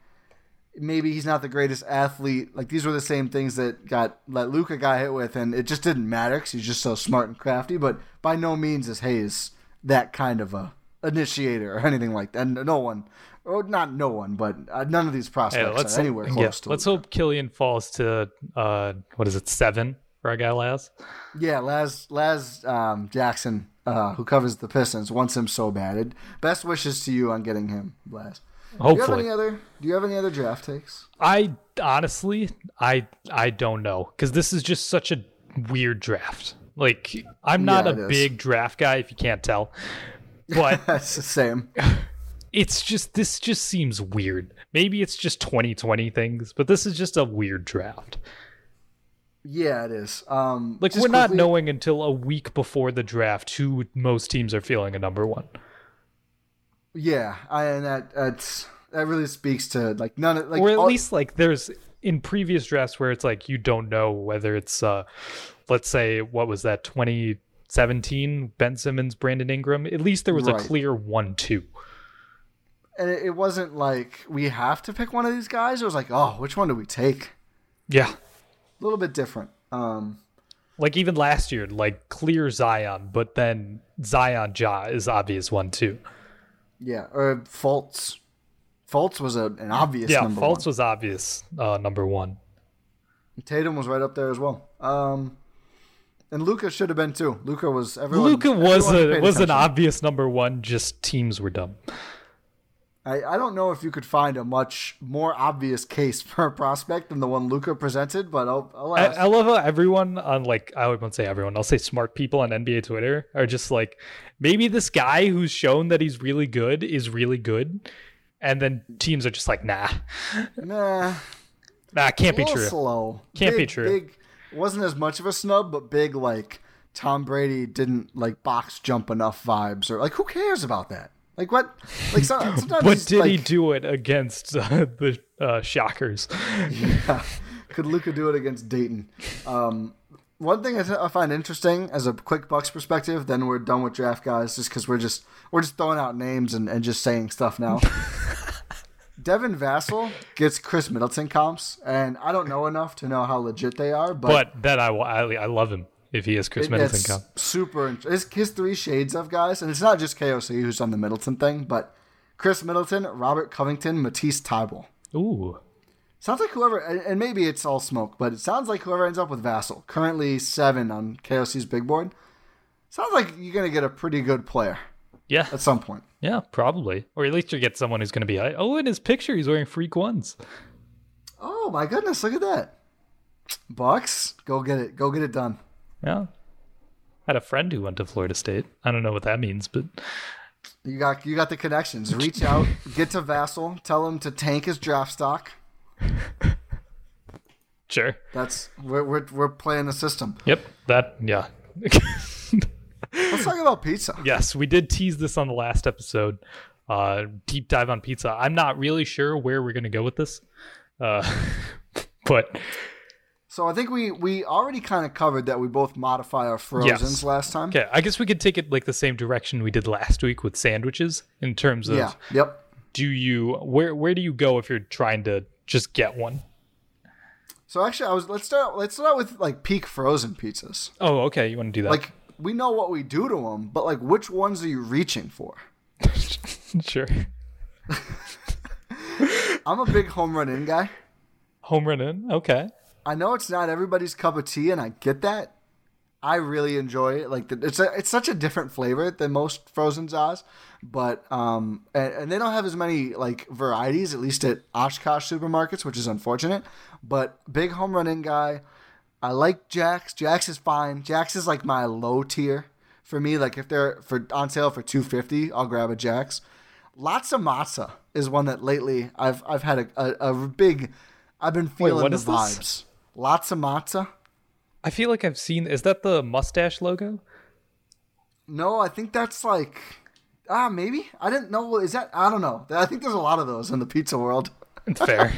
S4: maybe he's not the greatest athlete. Like these were the same things that got that Luka got hit with, and it just didn't matter because he's just so smart and crafty. But by no means is Hayes that kind of a initiator or anything like that. And no one, or not no one, but uh, none of these
S5: Hey,
S4: prospects are anywhere close
S5: yeah,
S4: to.
S5: let's
S4: Luka.
S5: hope Killian falls to uh what is it seven for our guy Laz.
S4: Yeah, Laz Laz um, Jackson, uh, who covers the Pistons, wants him so bad. It, best wishes to you on getting him, Laz. Do you have
S5: Hopefully.
S4: any other? Do you have any other draft takes?
S5: I honestly I I don't know because this is just such a weird draft. Like I'm not
S4: Yeah,
S5: a
S4: is.
S5: big draft guy if you can't tell, but
S4: That's the same.
S5: it's just this just seems weird. Maybe it's just 2020 things, but this is just a weird draft.
S4: Yeah, it is. Um,
S5: Like we're not knowing until a week before the draft who most teams are feeling a number one.
S4: Yeah, I, and that that's that really speaks to like none of like
S5: or at
S4: all-
S5: least like there's in previous drafts where it's like you don't know whether it's uh let's say what was that 2017 Ben Simmons Brandon Ingram at least there was
S4: Right.
S5: a clear 1 2
S4: and it, it wasn't like we have to pick one of these guys. It was like, oh, which one do we take?
S5: yeah
S4: A little bit different. Um,
S5: like even last year like clear Zion but then Zion Ja is obvious 1 too.
S4: yeah, or Fultz. Fultz was a, an obvious
S5: yeah
S4: number
S5: Fultz
S4: one.
S5: was obvious uh number 1
S4: Tatum was right up there as well. Um, and Luka should have been too. Luka was everyone.
S5: Luka was a was an obvious number 1 just teams were dumb
S4: I, I don't know if you could find a much more obvious case for a prospect than the one Luka presented, but I'll, I'll
S5: I,
S4: ask.
S5: I love how everyone on like I won't say everyone, I'll say smart people on NBA Twitter are just like maybe this guy who's shown that he's really good is really good, and then teams are just like nah,
S4: nah,
S5: nah, can't be true.
S4: Slow.
S5: Can't be true.
S4: Big wasn't as much of a snub, but big like Tom Brady didn't like box jump enough vibes, or like who cares about that? Like what? Like so- sometimes.
S5: But
S4: he's,
S5: did he do it against uh, the uh, Shockers?
S4: Yeah. Could Luka do it against Dayton? Um, one thing I, th- I find interesting as a quick Bucks perspective, then we're done with draft guys, just because we're just we're just throwing out names and, and just saying stuff now. Devin Vassell gets Khris Middleton comps, and I don't know enough to know how legit they are, but,
S5: But then I, I I love him if he is Khris
S4: it-
S5: Middleton.
S4: it's super. int- His, three shades of guys, and it's not just KOC who's on the Middleton thing, but Khris Middleton, Robert Covington, Matisse Thybulle.
S5: Ooh,
S4: Sounds like whoever, and maybe it's all smoke, but it sounds like whoever ends up with Vassell, currently seven on KOC's big board. Sounds like you're gonna get a pretty good player.
S5: Yeah,
S4: at some point.
S5: Yeah, probably, or at least you get someone who's going to be. Oh, in his picture, he's wearing freak ones.
S4: Oh my goodness! Look at that. Bucks, go get it. Go get it done.
S5: Yeah. I had a friend who went to Florida State. I don't know what that means, but
S4: you got you got the connections. Reach out, get to Vassell, tell him to tank his draft stock.
S5: Sure.
S4: That's we're we're, we're playing the system.
S5: Yep. That yeah.
S4: Let's talk about pizza.
S5: Yes, we did tease this on the last episode. Uh, deep dive on pizza. I'm not really sure where we're gonna go with this, uh, but
S4: so I think we we already kind of covered that we both modify our frozens yes. last time.
S5: Okay, I guess we could take it like the same direction we did last week with sandwiches in terms of
S4: yeah, yep.
S5: Do you where where do you go if you're trying to just get one?
S4: So actually, I was let's start let's start with like peak frozen pizzas.
S5: Oh, okay, you want to do that?
S4: Like we know what we do to them, but like which ones are you reaching for?
S5: sure.
S4: I'm a big Home Run Inn guy.
S5: Home Run Inn, okay.
S4: I know it's not everybody's cup of tea, and I get that. I really enjoy it. Like the, it's a, it's such a different flavor than most frozen zaws, but um, and, and, they don't have as many like varieties, at least at Oshkosh supermarkets, which is unfortunate. But big Home Run Inn guy. I like Jax. Jax is fine. Jax is like my low tier for me. Like if they're for on sale for two fifty, I'll grab a Jax. Lots of matzo is one that lately I've I've had a, a, a big I've been feeling Wait, the vibes. This? Lots of matzo.
S5: I feel like I've seen. Is that the mustache logo?
S4: No, I think that's like ah maybe I didn't know. Is that I don't know. I think there's a lot of those in the pizza world.
S5: It's fair.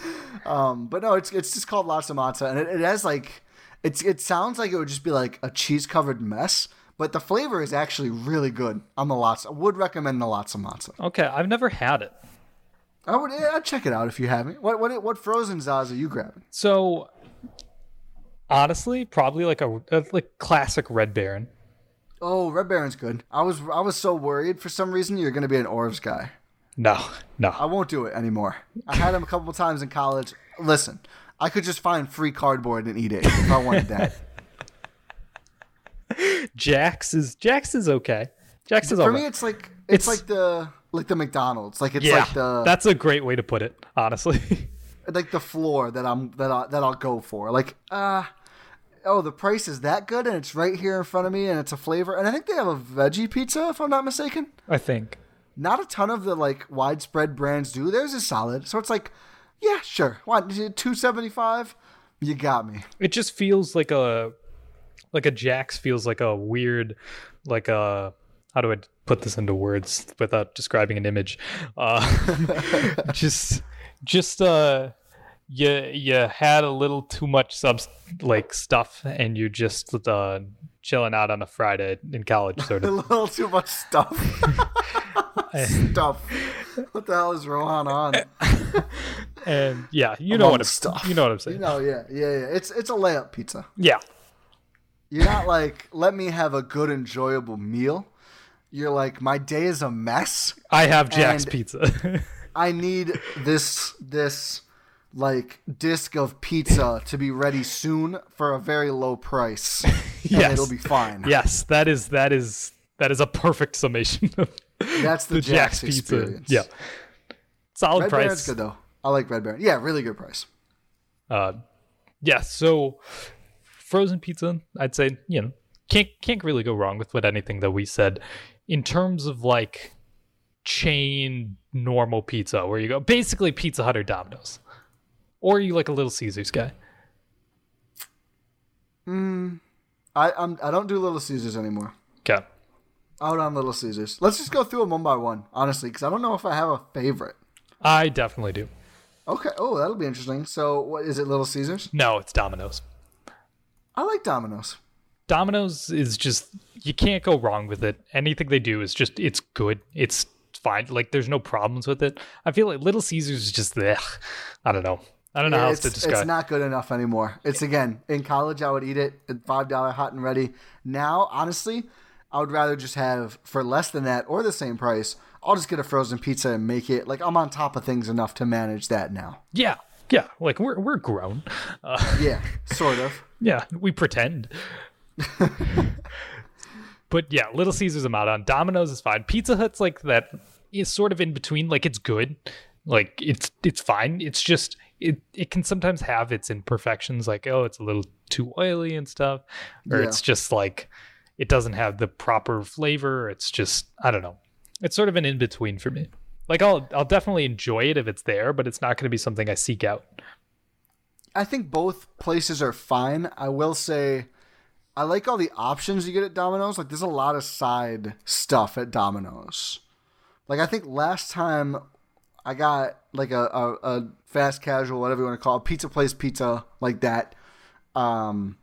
S4: um, but no, it's it's just called lots of matzo, and it, it has like it's it sounds like it would just be like a cheese covered mess, but the flavor is actually really good on the lots. I would recommend the lots of matzo.
S5: Okay, I've never had it.
S4: I would yeah, I'd check it out if you haven't. What what what frozen Zaz are you grabbing?
S5: So honestly, probably like a, a like classic Red Baron.
S4: Oh, Red Baron's good. I was I was so worried for some reason you're gonna be an Orv's guy.
S5: No, no.
S4: I won't do it anymore. I had him a couple times in college. Listen, I could just find free cardboard and eat it if I wanted that.
S5: Jax is Jax is okay. Jax is
S4: for
S5: me.
S4: It's like it's, it's, like the like the McDonald's. Like it's
S5: yeah,
S4: like the
S5: that's a great way to put it. Honestly,
S4: like the floor that I'm that I that I'll go for. Like uh oh the price is that good and it's right here in front of me and it's a flavor and I think they have a veggie pizza if I'm not mistaken.
S5: I think
S4: not a ton of the like widespread brands do. Theirs is solid, so it's like yeah sure. What two seventy five? You got me.
S5: It just feels like a like a Jax feels like a weird like a how do I put this into words without describing an image? Uh, just, just uh, you you had a little too much sub like stuff, and you're just uh, chilling out on a Friday in college, sort of.
S4: a little too much stuff. stuff. What the hell is Rohan on?
S5: and yeah, you know what I'm stuff. You know what I'm saying.
S4: You know, yeah, yeah, yeah. It's it's a layup pizza.
S5: Yeah.
S4: You're not like, let me have a good, enjoyable meal you're like, my day is a mess.
S5: I have Jack's pizza.
S4: I need this this like disc of pizza to be ready soon for a very low price. yes, it'll be fine.
S5: Yes, that is that is that is a perfect summation of
S4: that's the, the Jack's, Jack's experience.
S5: Yeah, solid
S4: Red
S5: price.
S4: Baron's good though. I like Red Baron. Yeah, really good price.
S5: Uh, yeah. So frozen pizza, I'd say you know can't can't really go wrong with what anything that we said in terms of like chain normal pizza where you go basically Pizza Hut or Domino's. Or are you like a Little Caesars guy?
S4: Mm, I I'm I don't do Little Caesars anymore.
S5: Okay.
S4: Out on Little Caesars. Let's just go through them one by one, honestly, because I don't know if I have a favorite.
S5: I definitely do.
S4: Okay. Oh, that'll be interesting. So, what is it? Little Caesars?
S5: No, it's Domino's.
S4: I like Domino's.
S5: Domino's is just you can't go wrong with it. Anything they do is just it's good. It's fine. Like there's no problems with it. I feel like Little Caesars is just ugh, I don't know. I don't know yeah, how else to describe.
S4: It's not good enough anymore. It's again in college I would eat it at five dollar hot and ready. Now, honestly, I would rather just have for less than that or the same price. I'll just get a frozen pizza and make it like I'm on top of things enough to manage that now.
S5: Yeah, yeah. Like we're we're grown.
S4: Uh, yeah, sort of.
S5: Yeah, we pretend. but yeah, Little Caesars I'm out on. Domino's is fine. Pizza Hut's like that is sort of in between. Like it's good. Like it's it's fine. It's just it it can sometimes have its imperfections. Like oh, it's a little too oily and stuff, or
S4: Yeah.
S5: it's just like it doesn't have the proper flavor. It's just I don't know. It's sort of an in between for me. Like I'll I'll definitely enjoy it if it's there, but it's not going to be something I seek out.
S4: I think both places are fine. I will say I like all the options you get at Domino's. Like there's a lot of side stuff at Domino's. Like I think last time I got like a, a, a fast casual, whatever you want to call it, pizza place pizza like that. Um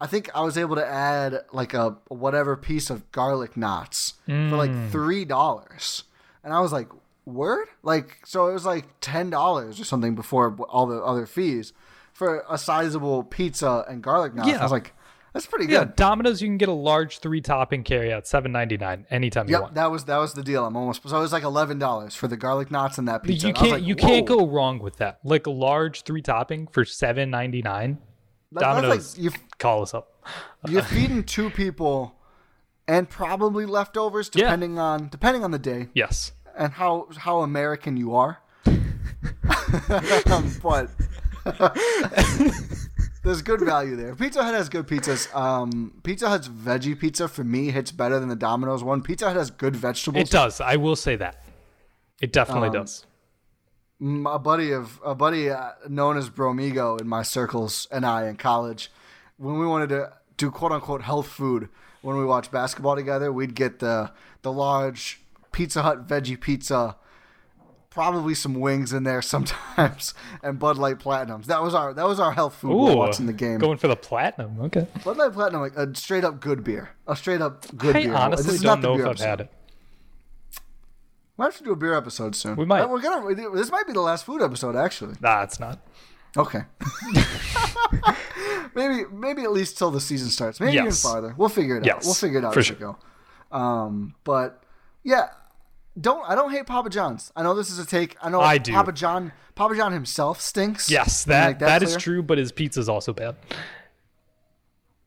S4: I think I was able to add like a whatever piece of garlic knots for like
S5: Mm.
S4: three dollars. And I was like, word? Like so it was like ten dollars or something before all the other fees for a sizable pizza and garlic knots.
S5: Yeah.
S4: I was like, that's pretty good. Yeah.
S5: Domino's you can get a large three topping carry out seven ninety nine anytime you
S4: Yep,
S5: want.
S4: that was that was the deal. I'm almost so it was like eleven dollars for the garlic knots and that pizza.
S5: You
S4: And I was
S5: can't
S4: like,
S5: you can't go wrong with that. Like a large three topping for seven ninety nine.
S4: That- that's like
S5: Domino's,
S4: you
S5: call us up.
S4: you're feeding two people and probably leftovers
S5: Yeah.
S4: depending on depending on the day
S5: Yes.
S4: and how how American you are. but there's good value there. Pizza Hut has good pizzas. Um, Pizza Hut's veggie pizza for me hits better than the Domino's one. Pizza Hut has good vegetables.
S5: It does. I will say that. It definitely
S4: Um,
S5: does.
S4: A buddy of a buddy uh, known as Bromigo in my circles and I in college, when we wanted to do quote unquote health food when we watched basketball together, we'd get the the large Pizza Hut veggie pizza, probably some wings in there sometimes, and Bud Light Platinums. That was our that was our health food
S5: Ooh,
S4: watching the game.
S5: Going for the platinum. Okay.
S4: Bud Light Platinum, like a straight up good beer, a straight up good
S5: I
S4: beer.
S5: honestly
S4: This is
S5: don't
S4: not the
S5: know if
S4: beer
S5: I've
S4: episode.
S5: had it.
S4: Might have to do a beer episode soon.
S5: We might.
S4: Uh, We're gonna. This might be the last food episode, actually.
S5: Nah, it's not.
S4: Okay. maybe maybe at least till the season starts. Maybe even farther. We'll figure it out.
S5: Yes,
S4: We'll figure it out
S5: for
S4: as
S5: sure.
S4: we go. Um, but yeah, don't I don't hate Papa John's. I know this is a take. I know
S5: I do.
S4: Papa John Papa John himself stinks.
S5: Yes,
S4: Can I
S5: that that is true, but his pizza's also bad.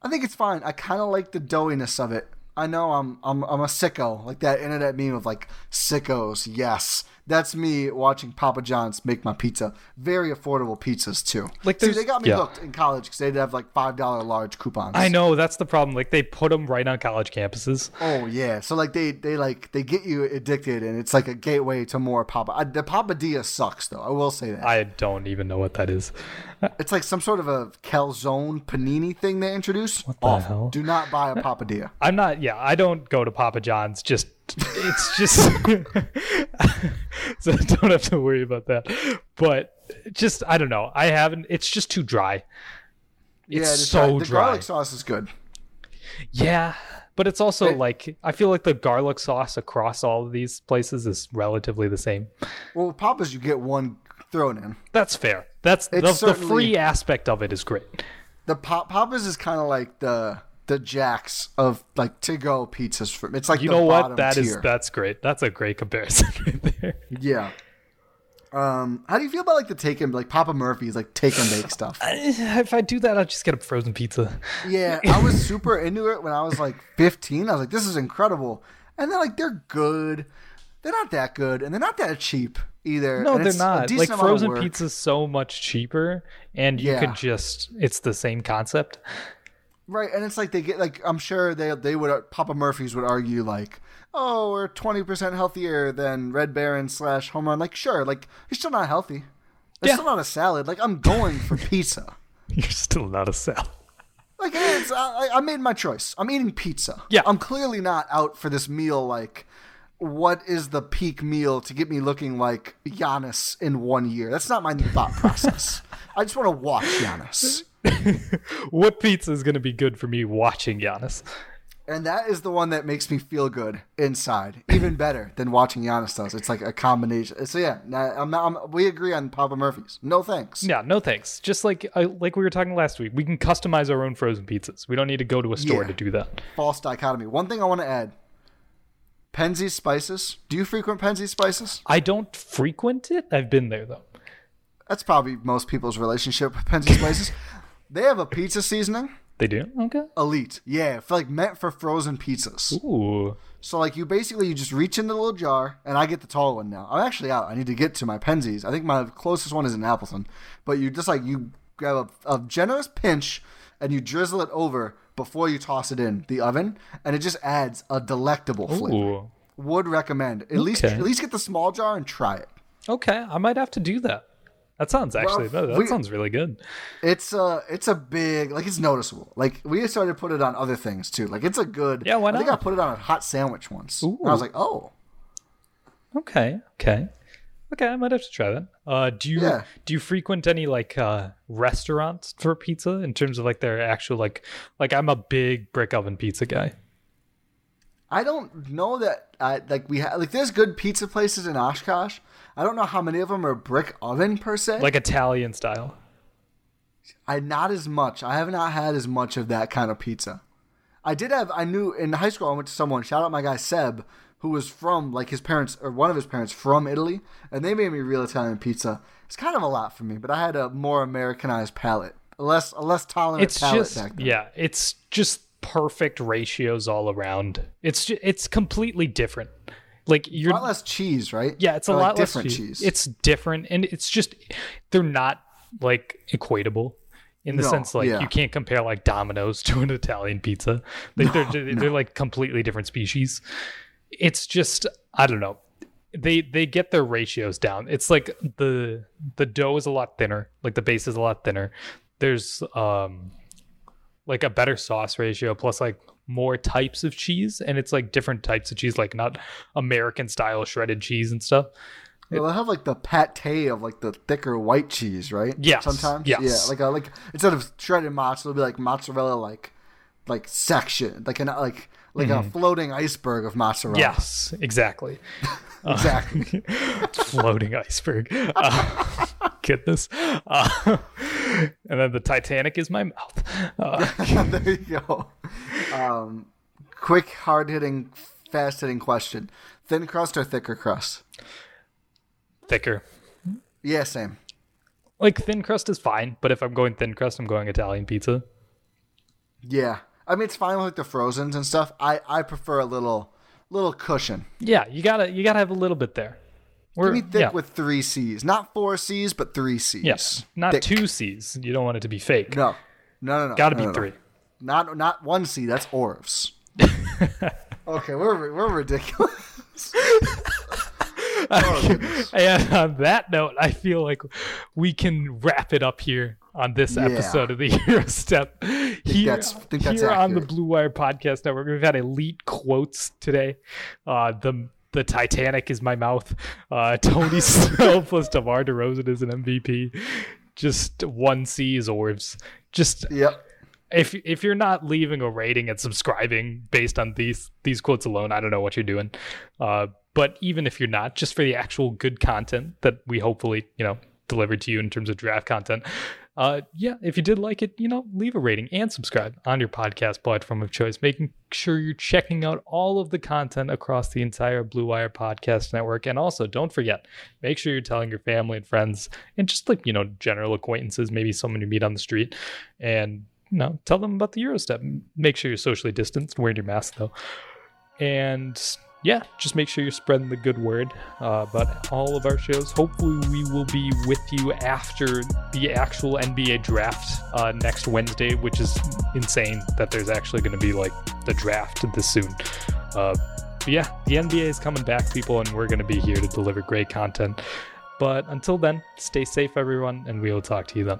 S4: I think it's fine. I kind of like the doughiness of it. I know I'm I'm I'm a sicko, like that internet meme of like sickos. Yes, that's me watching Papa John's make my pizza. Very affordable pizzas too.
S5: Like,
S4: See, they got me
S5: yeah.
S4: hooked in college because they'd have like five dollar large coupons.
S5: I know that's the problem. Like they put them right on college campuses.
S4: Oh yeah, so like they they like they get you addicted, and it's like a gateway to more Papa. I, the Papadilla sucks though. I will say that.
S5: I don't even know what that is.
S4: it's like some sort of a calzone panini thing they introduced. What
S5: the hell?
S4: Do not buy a Papadilla.
S5: I'm not. Yeah, I don't go to Papa John's. Just it's just so I don't have to worry about that. But just I don't know. I haven't. It's just too dry.
S4: yeah,
S5: It's
S4: just
S5: so
S4: try- the
S5: dry.
S4: garlic sauce is good.
S5: Yeah, but it's also like I feel like the garlic sauce across all of these places is relatively the same.
S4: Well, Papa's you get one thrown in.
S5: That's fair. That's the, the free aspect of it is great.
S4: The pop Papa's is kind of like the the Jacks of like to go pizzas. For it's like
S5: you know what? That is that's great. That's a great comparison right there.
S4: yeah. Um, how do you feel about like the take and like Papa Murphy's like take and bake stuff?
S5: if I do that, I'll just get a frozen pizza.
S4: Yeah, I was super into it when I was like 15. I was like, this is incredible. And they're like, they're good. They're not that good, and they're not that cheap either.
S5: No,
S4: and
S5: they're not. Like frozen pizza's so much cheaper, and you
S4: Yeah.
S5: could just it's the same concept.
S4: Right, and it's like they get like I'm sure they they would Papa Murphy's would argue like, oh, we're 20 percent healthier than Red Baron slash Home Run. Like, sure, like you're still not healthy. It's
S5: Yeah.
S4: still not a salad. Like I'm going for pizza.
S5: You're still not a salad.
S4: Like it's, I, I made my choice. I'm eating pizza.
S5: Yeah.
S4: I'm clearly not out for this meal. Like, what is the peak meal to get me looking like Giannis in one year? That's not my thought process. I just want to watch Giannis,
S5: What pizza is going to be good for me watching Giannis?
S4: and that is the one that makes me feel good inside, even better than watching Giannis does. It's like a combination. So yeah, I'm not, I'm, we agree on Papa Murphy's. No thanks.
S5: Yeah, no thanks. Just like uh, like we were talking last week, we can customize our own frozen pizzas. We don't need to go to a store
S4: Yeah.
S5: to do that.
S4: False dichotomy. One thing I want to add. Penzeys Spices. Do you frequent Penzeys Spices?
S5: I don't frequent it. I've been there though.
S4: That's probably most people's relationship with Penzeys Spices. they have a pizza seasoning
S5: They do. Okay.
S4: Elite. Yeah, for like meant for frozen pizzas.
S5: Ooh.
S4: So like you basically you just reach in the little jar, and I get the tall one now. I'm actually out. I need to get to my Penzeys. I think my closest one is in Appleton. But you just like you grab a, a generous pinch, and you drizzle it over before you toss it in the oven, and it just adds a delectable flavor. Would recommend at least at least get the small jar and try it.
S5: Okay, I might have to do that. That sounds actually
S4: Well,
S5: that, that
S4: we-
S5: sounds really good.
S4: It's a it's a big like it's noticeable. Like we started to put it on other things too. Like it's a good.
S5: Yeah, why
S4: I think I put it on a hot sandwich once. I was like, oh,
S5: Okay, okay, okay. I might have to try that. Uh, do you
S4: Yeah.
S5: do you frequent any like uh, restaurants for pizza in terms of like their actual like like I'm a big brick oven pizza guy.
S4: I don't know that. I like we have like there's good pizza places in Oshkosh. I don't know how many of them are brick oven per se.
S5: like Italian style.
S4: I not as much. I have not had as much of that kind of pizza. I did have. I knew in high school. I went to someone. Shout out my guy Seb, who was from like his parents or one of his parents from Italy, and they made me real Italian pizza. It's kind of a lot for me, but I had a more Americanized palate, a less a less tolerant
S5: It's
S4: palate
S5: just yeah, it's just perfect ratios all around. It's ju- it's completely different. Like
S4: a
S5: you're
S4: lot less cheese, right?
S5: Yeah, it's a
S4: Or, like,
S5: lot less
S4: different
S5: cheese.
S4: cheese.
S5: It's different, and it's just they're not like equatable in the
S4: No,
S5: sense like
S4: yeah.
S5: you can't compare like Domino's to an Italian pizza. Like they're they're like completely different species. It's just I don't know. They they get their ratios down. It's like the the dough is a lot thinner. Like the base is a lot thinner. There's um like a better sauce ratio plus like more types of cheese and it's like different types of cheese like not american style shredded cheese and stuff
S4: Well, they'll have like the pate of like the thicker white cheese, right?
S5: Yeah.
S4: Sometimes.
S5: yes.
S4: Yeah. Like a, like instead of shredded mozzarella, it'll be like mozzarella like like section, like an like like a floating iceberg of mozzarella.
S5: Mm-hmm. yes exactly
S4: Exactly.
S5: floating iceberg uh, goodness uh, and then the titanic is my mouth uh,
S4: there you go. Um, quick, hard hitting, fast hitting question: thin crust or thicker crust?
S5: thicker
S4: Yeah, same.
S5: like thin crust is fine but if i'm going thin crust i'm going italian pizza
S4: Yeah, I mean it's fine with like the frozens and stuff. I I prefer a little little cushion.
S5: yeah you gotta you gotta have a little bit there We're,
S4: Give me thick
S5: yeah.
S4: with three C's, not four C's, but three C's.
S5: yes not
S4: Thick.
S5: two c's you don't want it to be fake
S4: No, no, no, no.
S5: gotta
S4: no,
S5: be
S4: no, no.
S5: three
S4: Not not one C. That's Orvs. okay, we're we're ridiculous. Oh,
S5: and on that note, I feel like we can wrap it up here on this
S4: Yeah.
S5: episode of the Eurostep. Here,
S4: that's- think that's
S5: here on the. Blue Wire Podcast Network, we've had elite quotes today. Uh, the the Titanic is my mouth. Uh, Tony Snell plus DeMar DeRozan is an MVP. Just one C is Orvs. Just
S4: Yep.
S5: if if you're not leaving a rating and subscribing based on these these quotes alone, I don't know what you're doing. Uh, but even if you're not, just for the actual good content that we hopefully you know delivered to you in terms of draft content, uh, yeah, if you did like it, you know, leave a rating and subscribe on your podcast platform of choice, making sure you're checking out all of the content across the entire Blue Wire Podcast Network. And also, don't forget, make sure you're telling your family and friends and just like, you know, general acquaintances, maybe someone you meet on the street, and, you know, tell them about the Eurostep. Make sure you're socially distanced, wearing your mask though. And yeah, just make sure you're spreading the good word uh, about all of our shows. Hopefully, we will be with you after the actual NBA draft uh, next Wednesday, which is insane that there's actually going to be like the draft this soon. Uh, yeah, the NBA is coming back, people, and we're going to be here to deliver great content. But until then, stay safe, everyone, and we will talk to you then.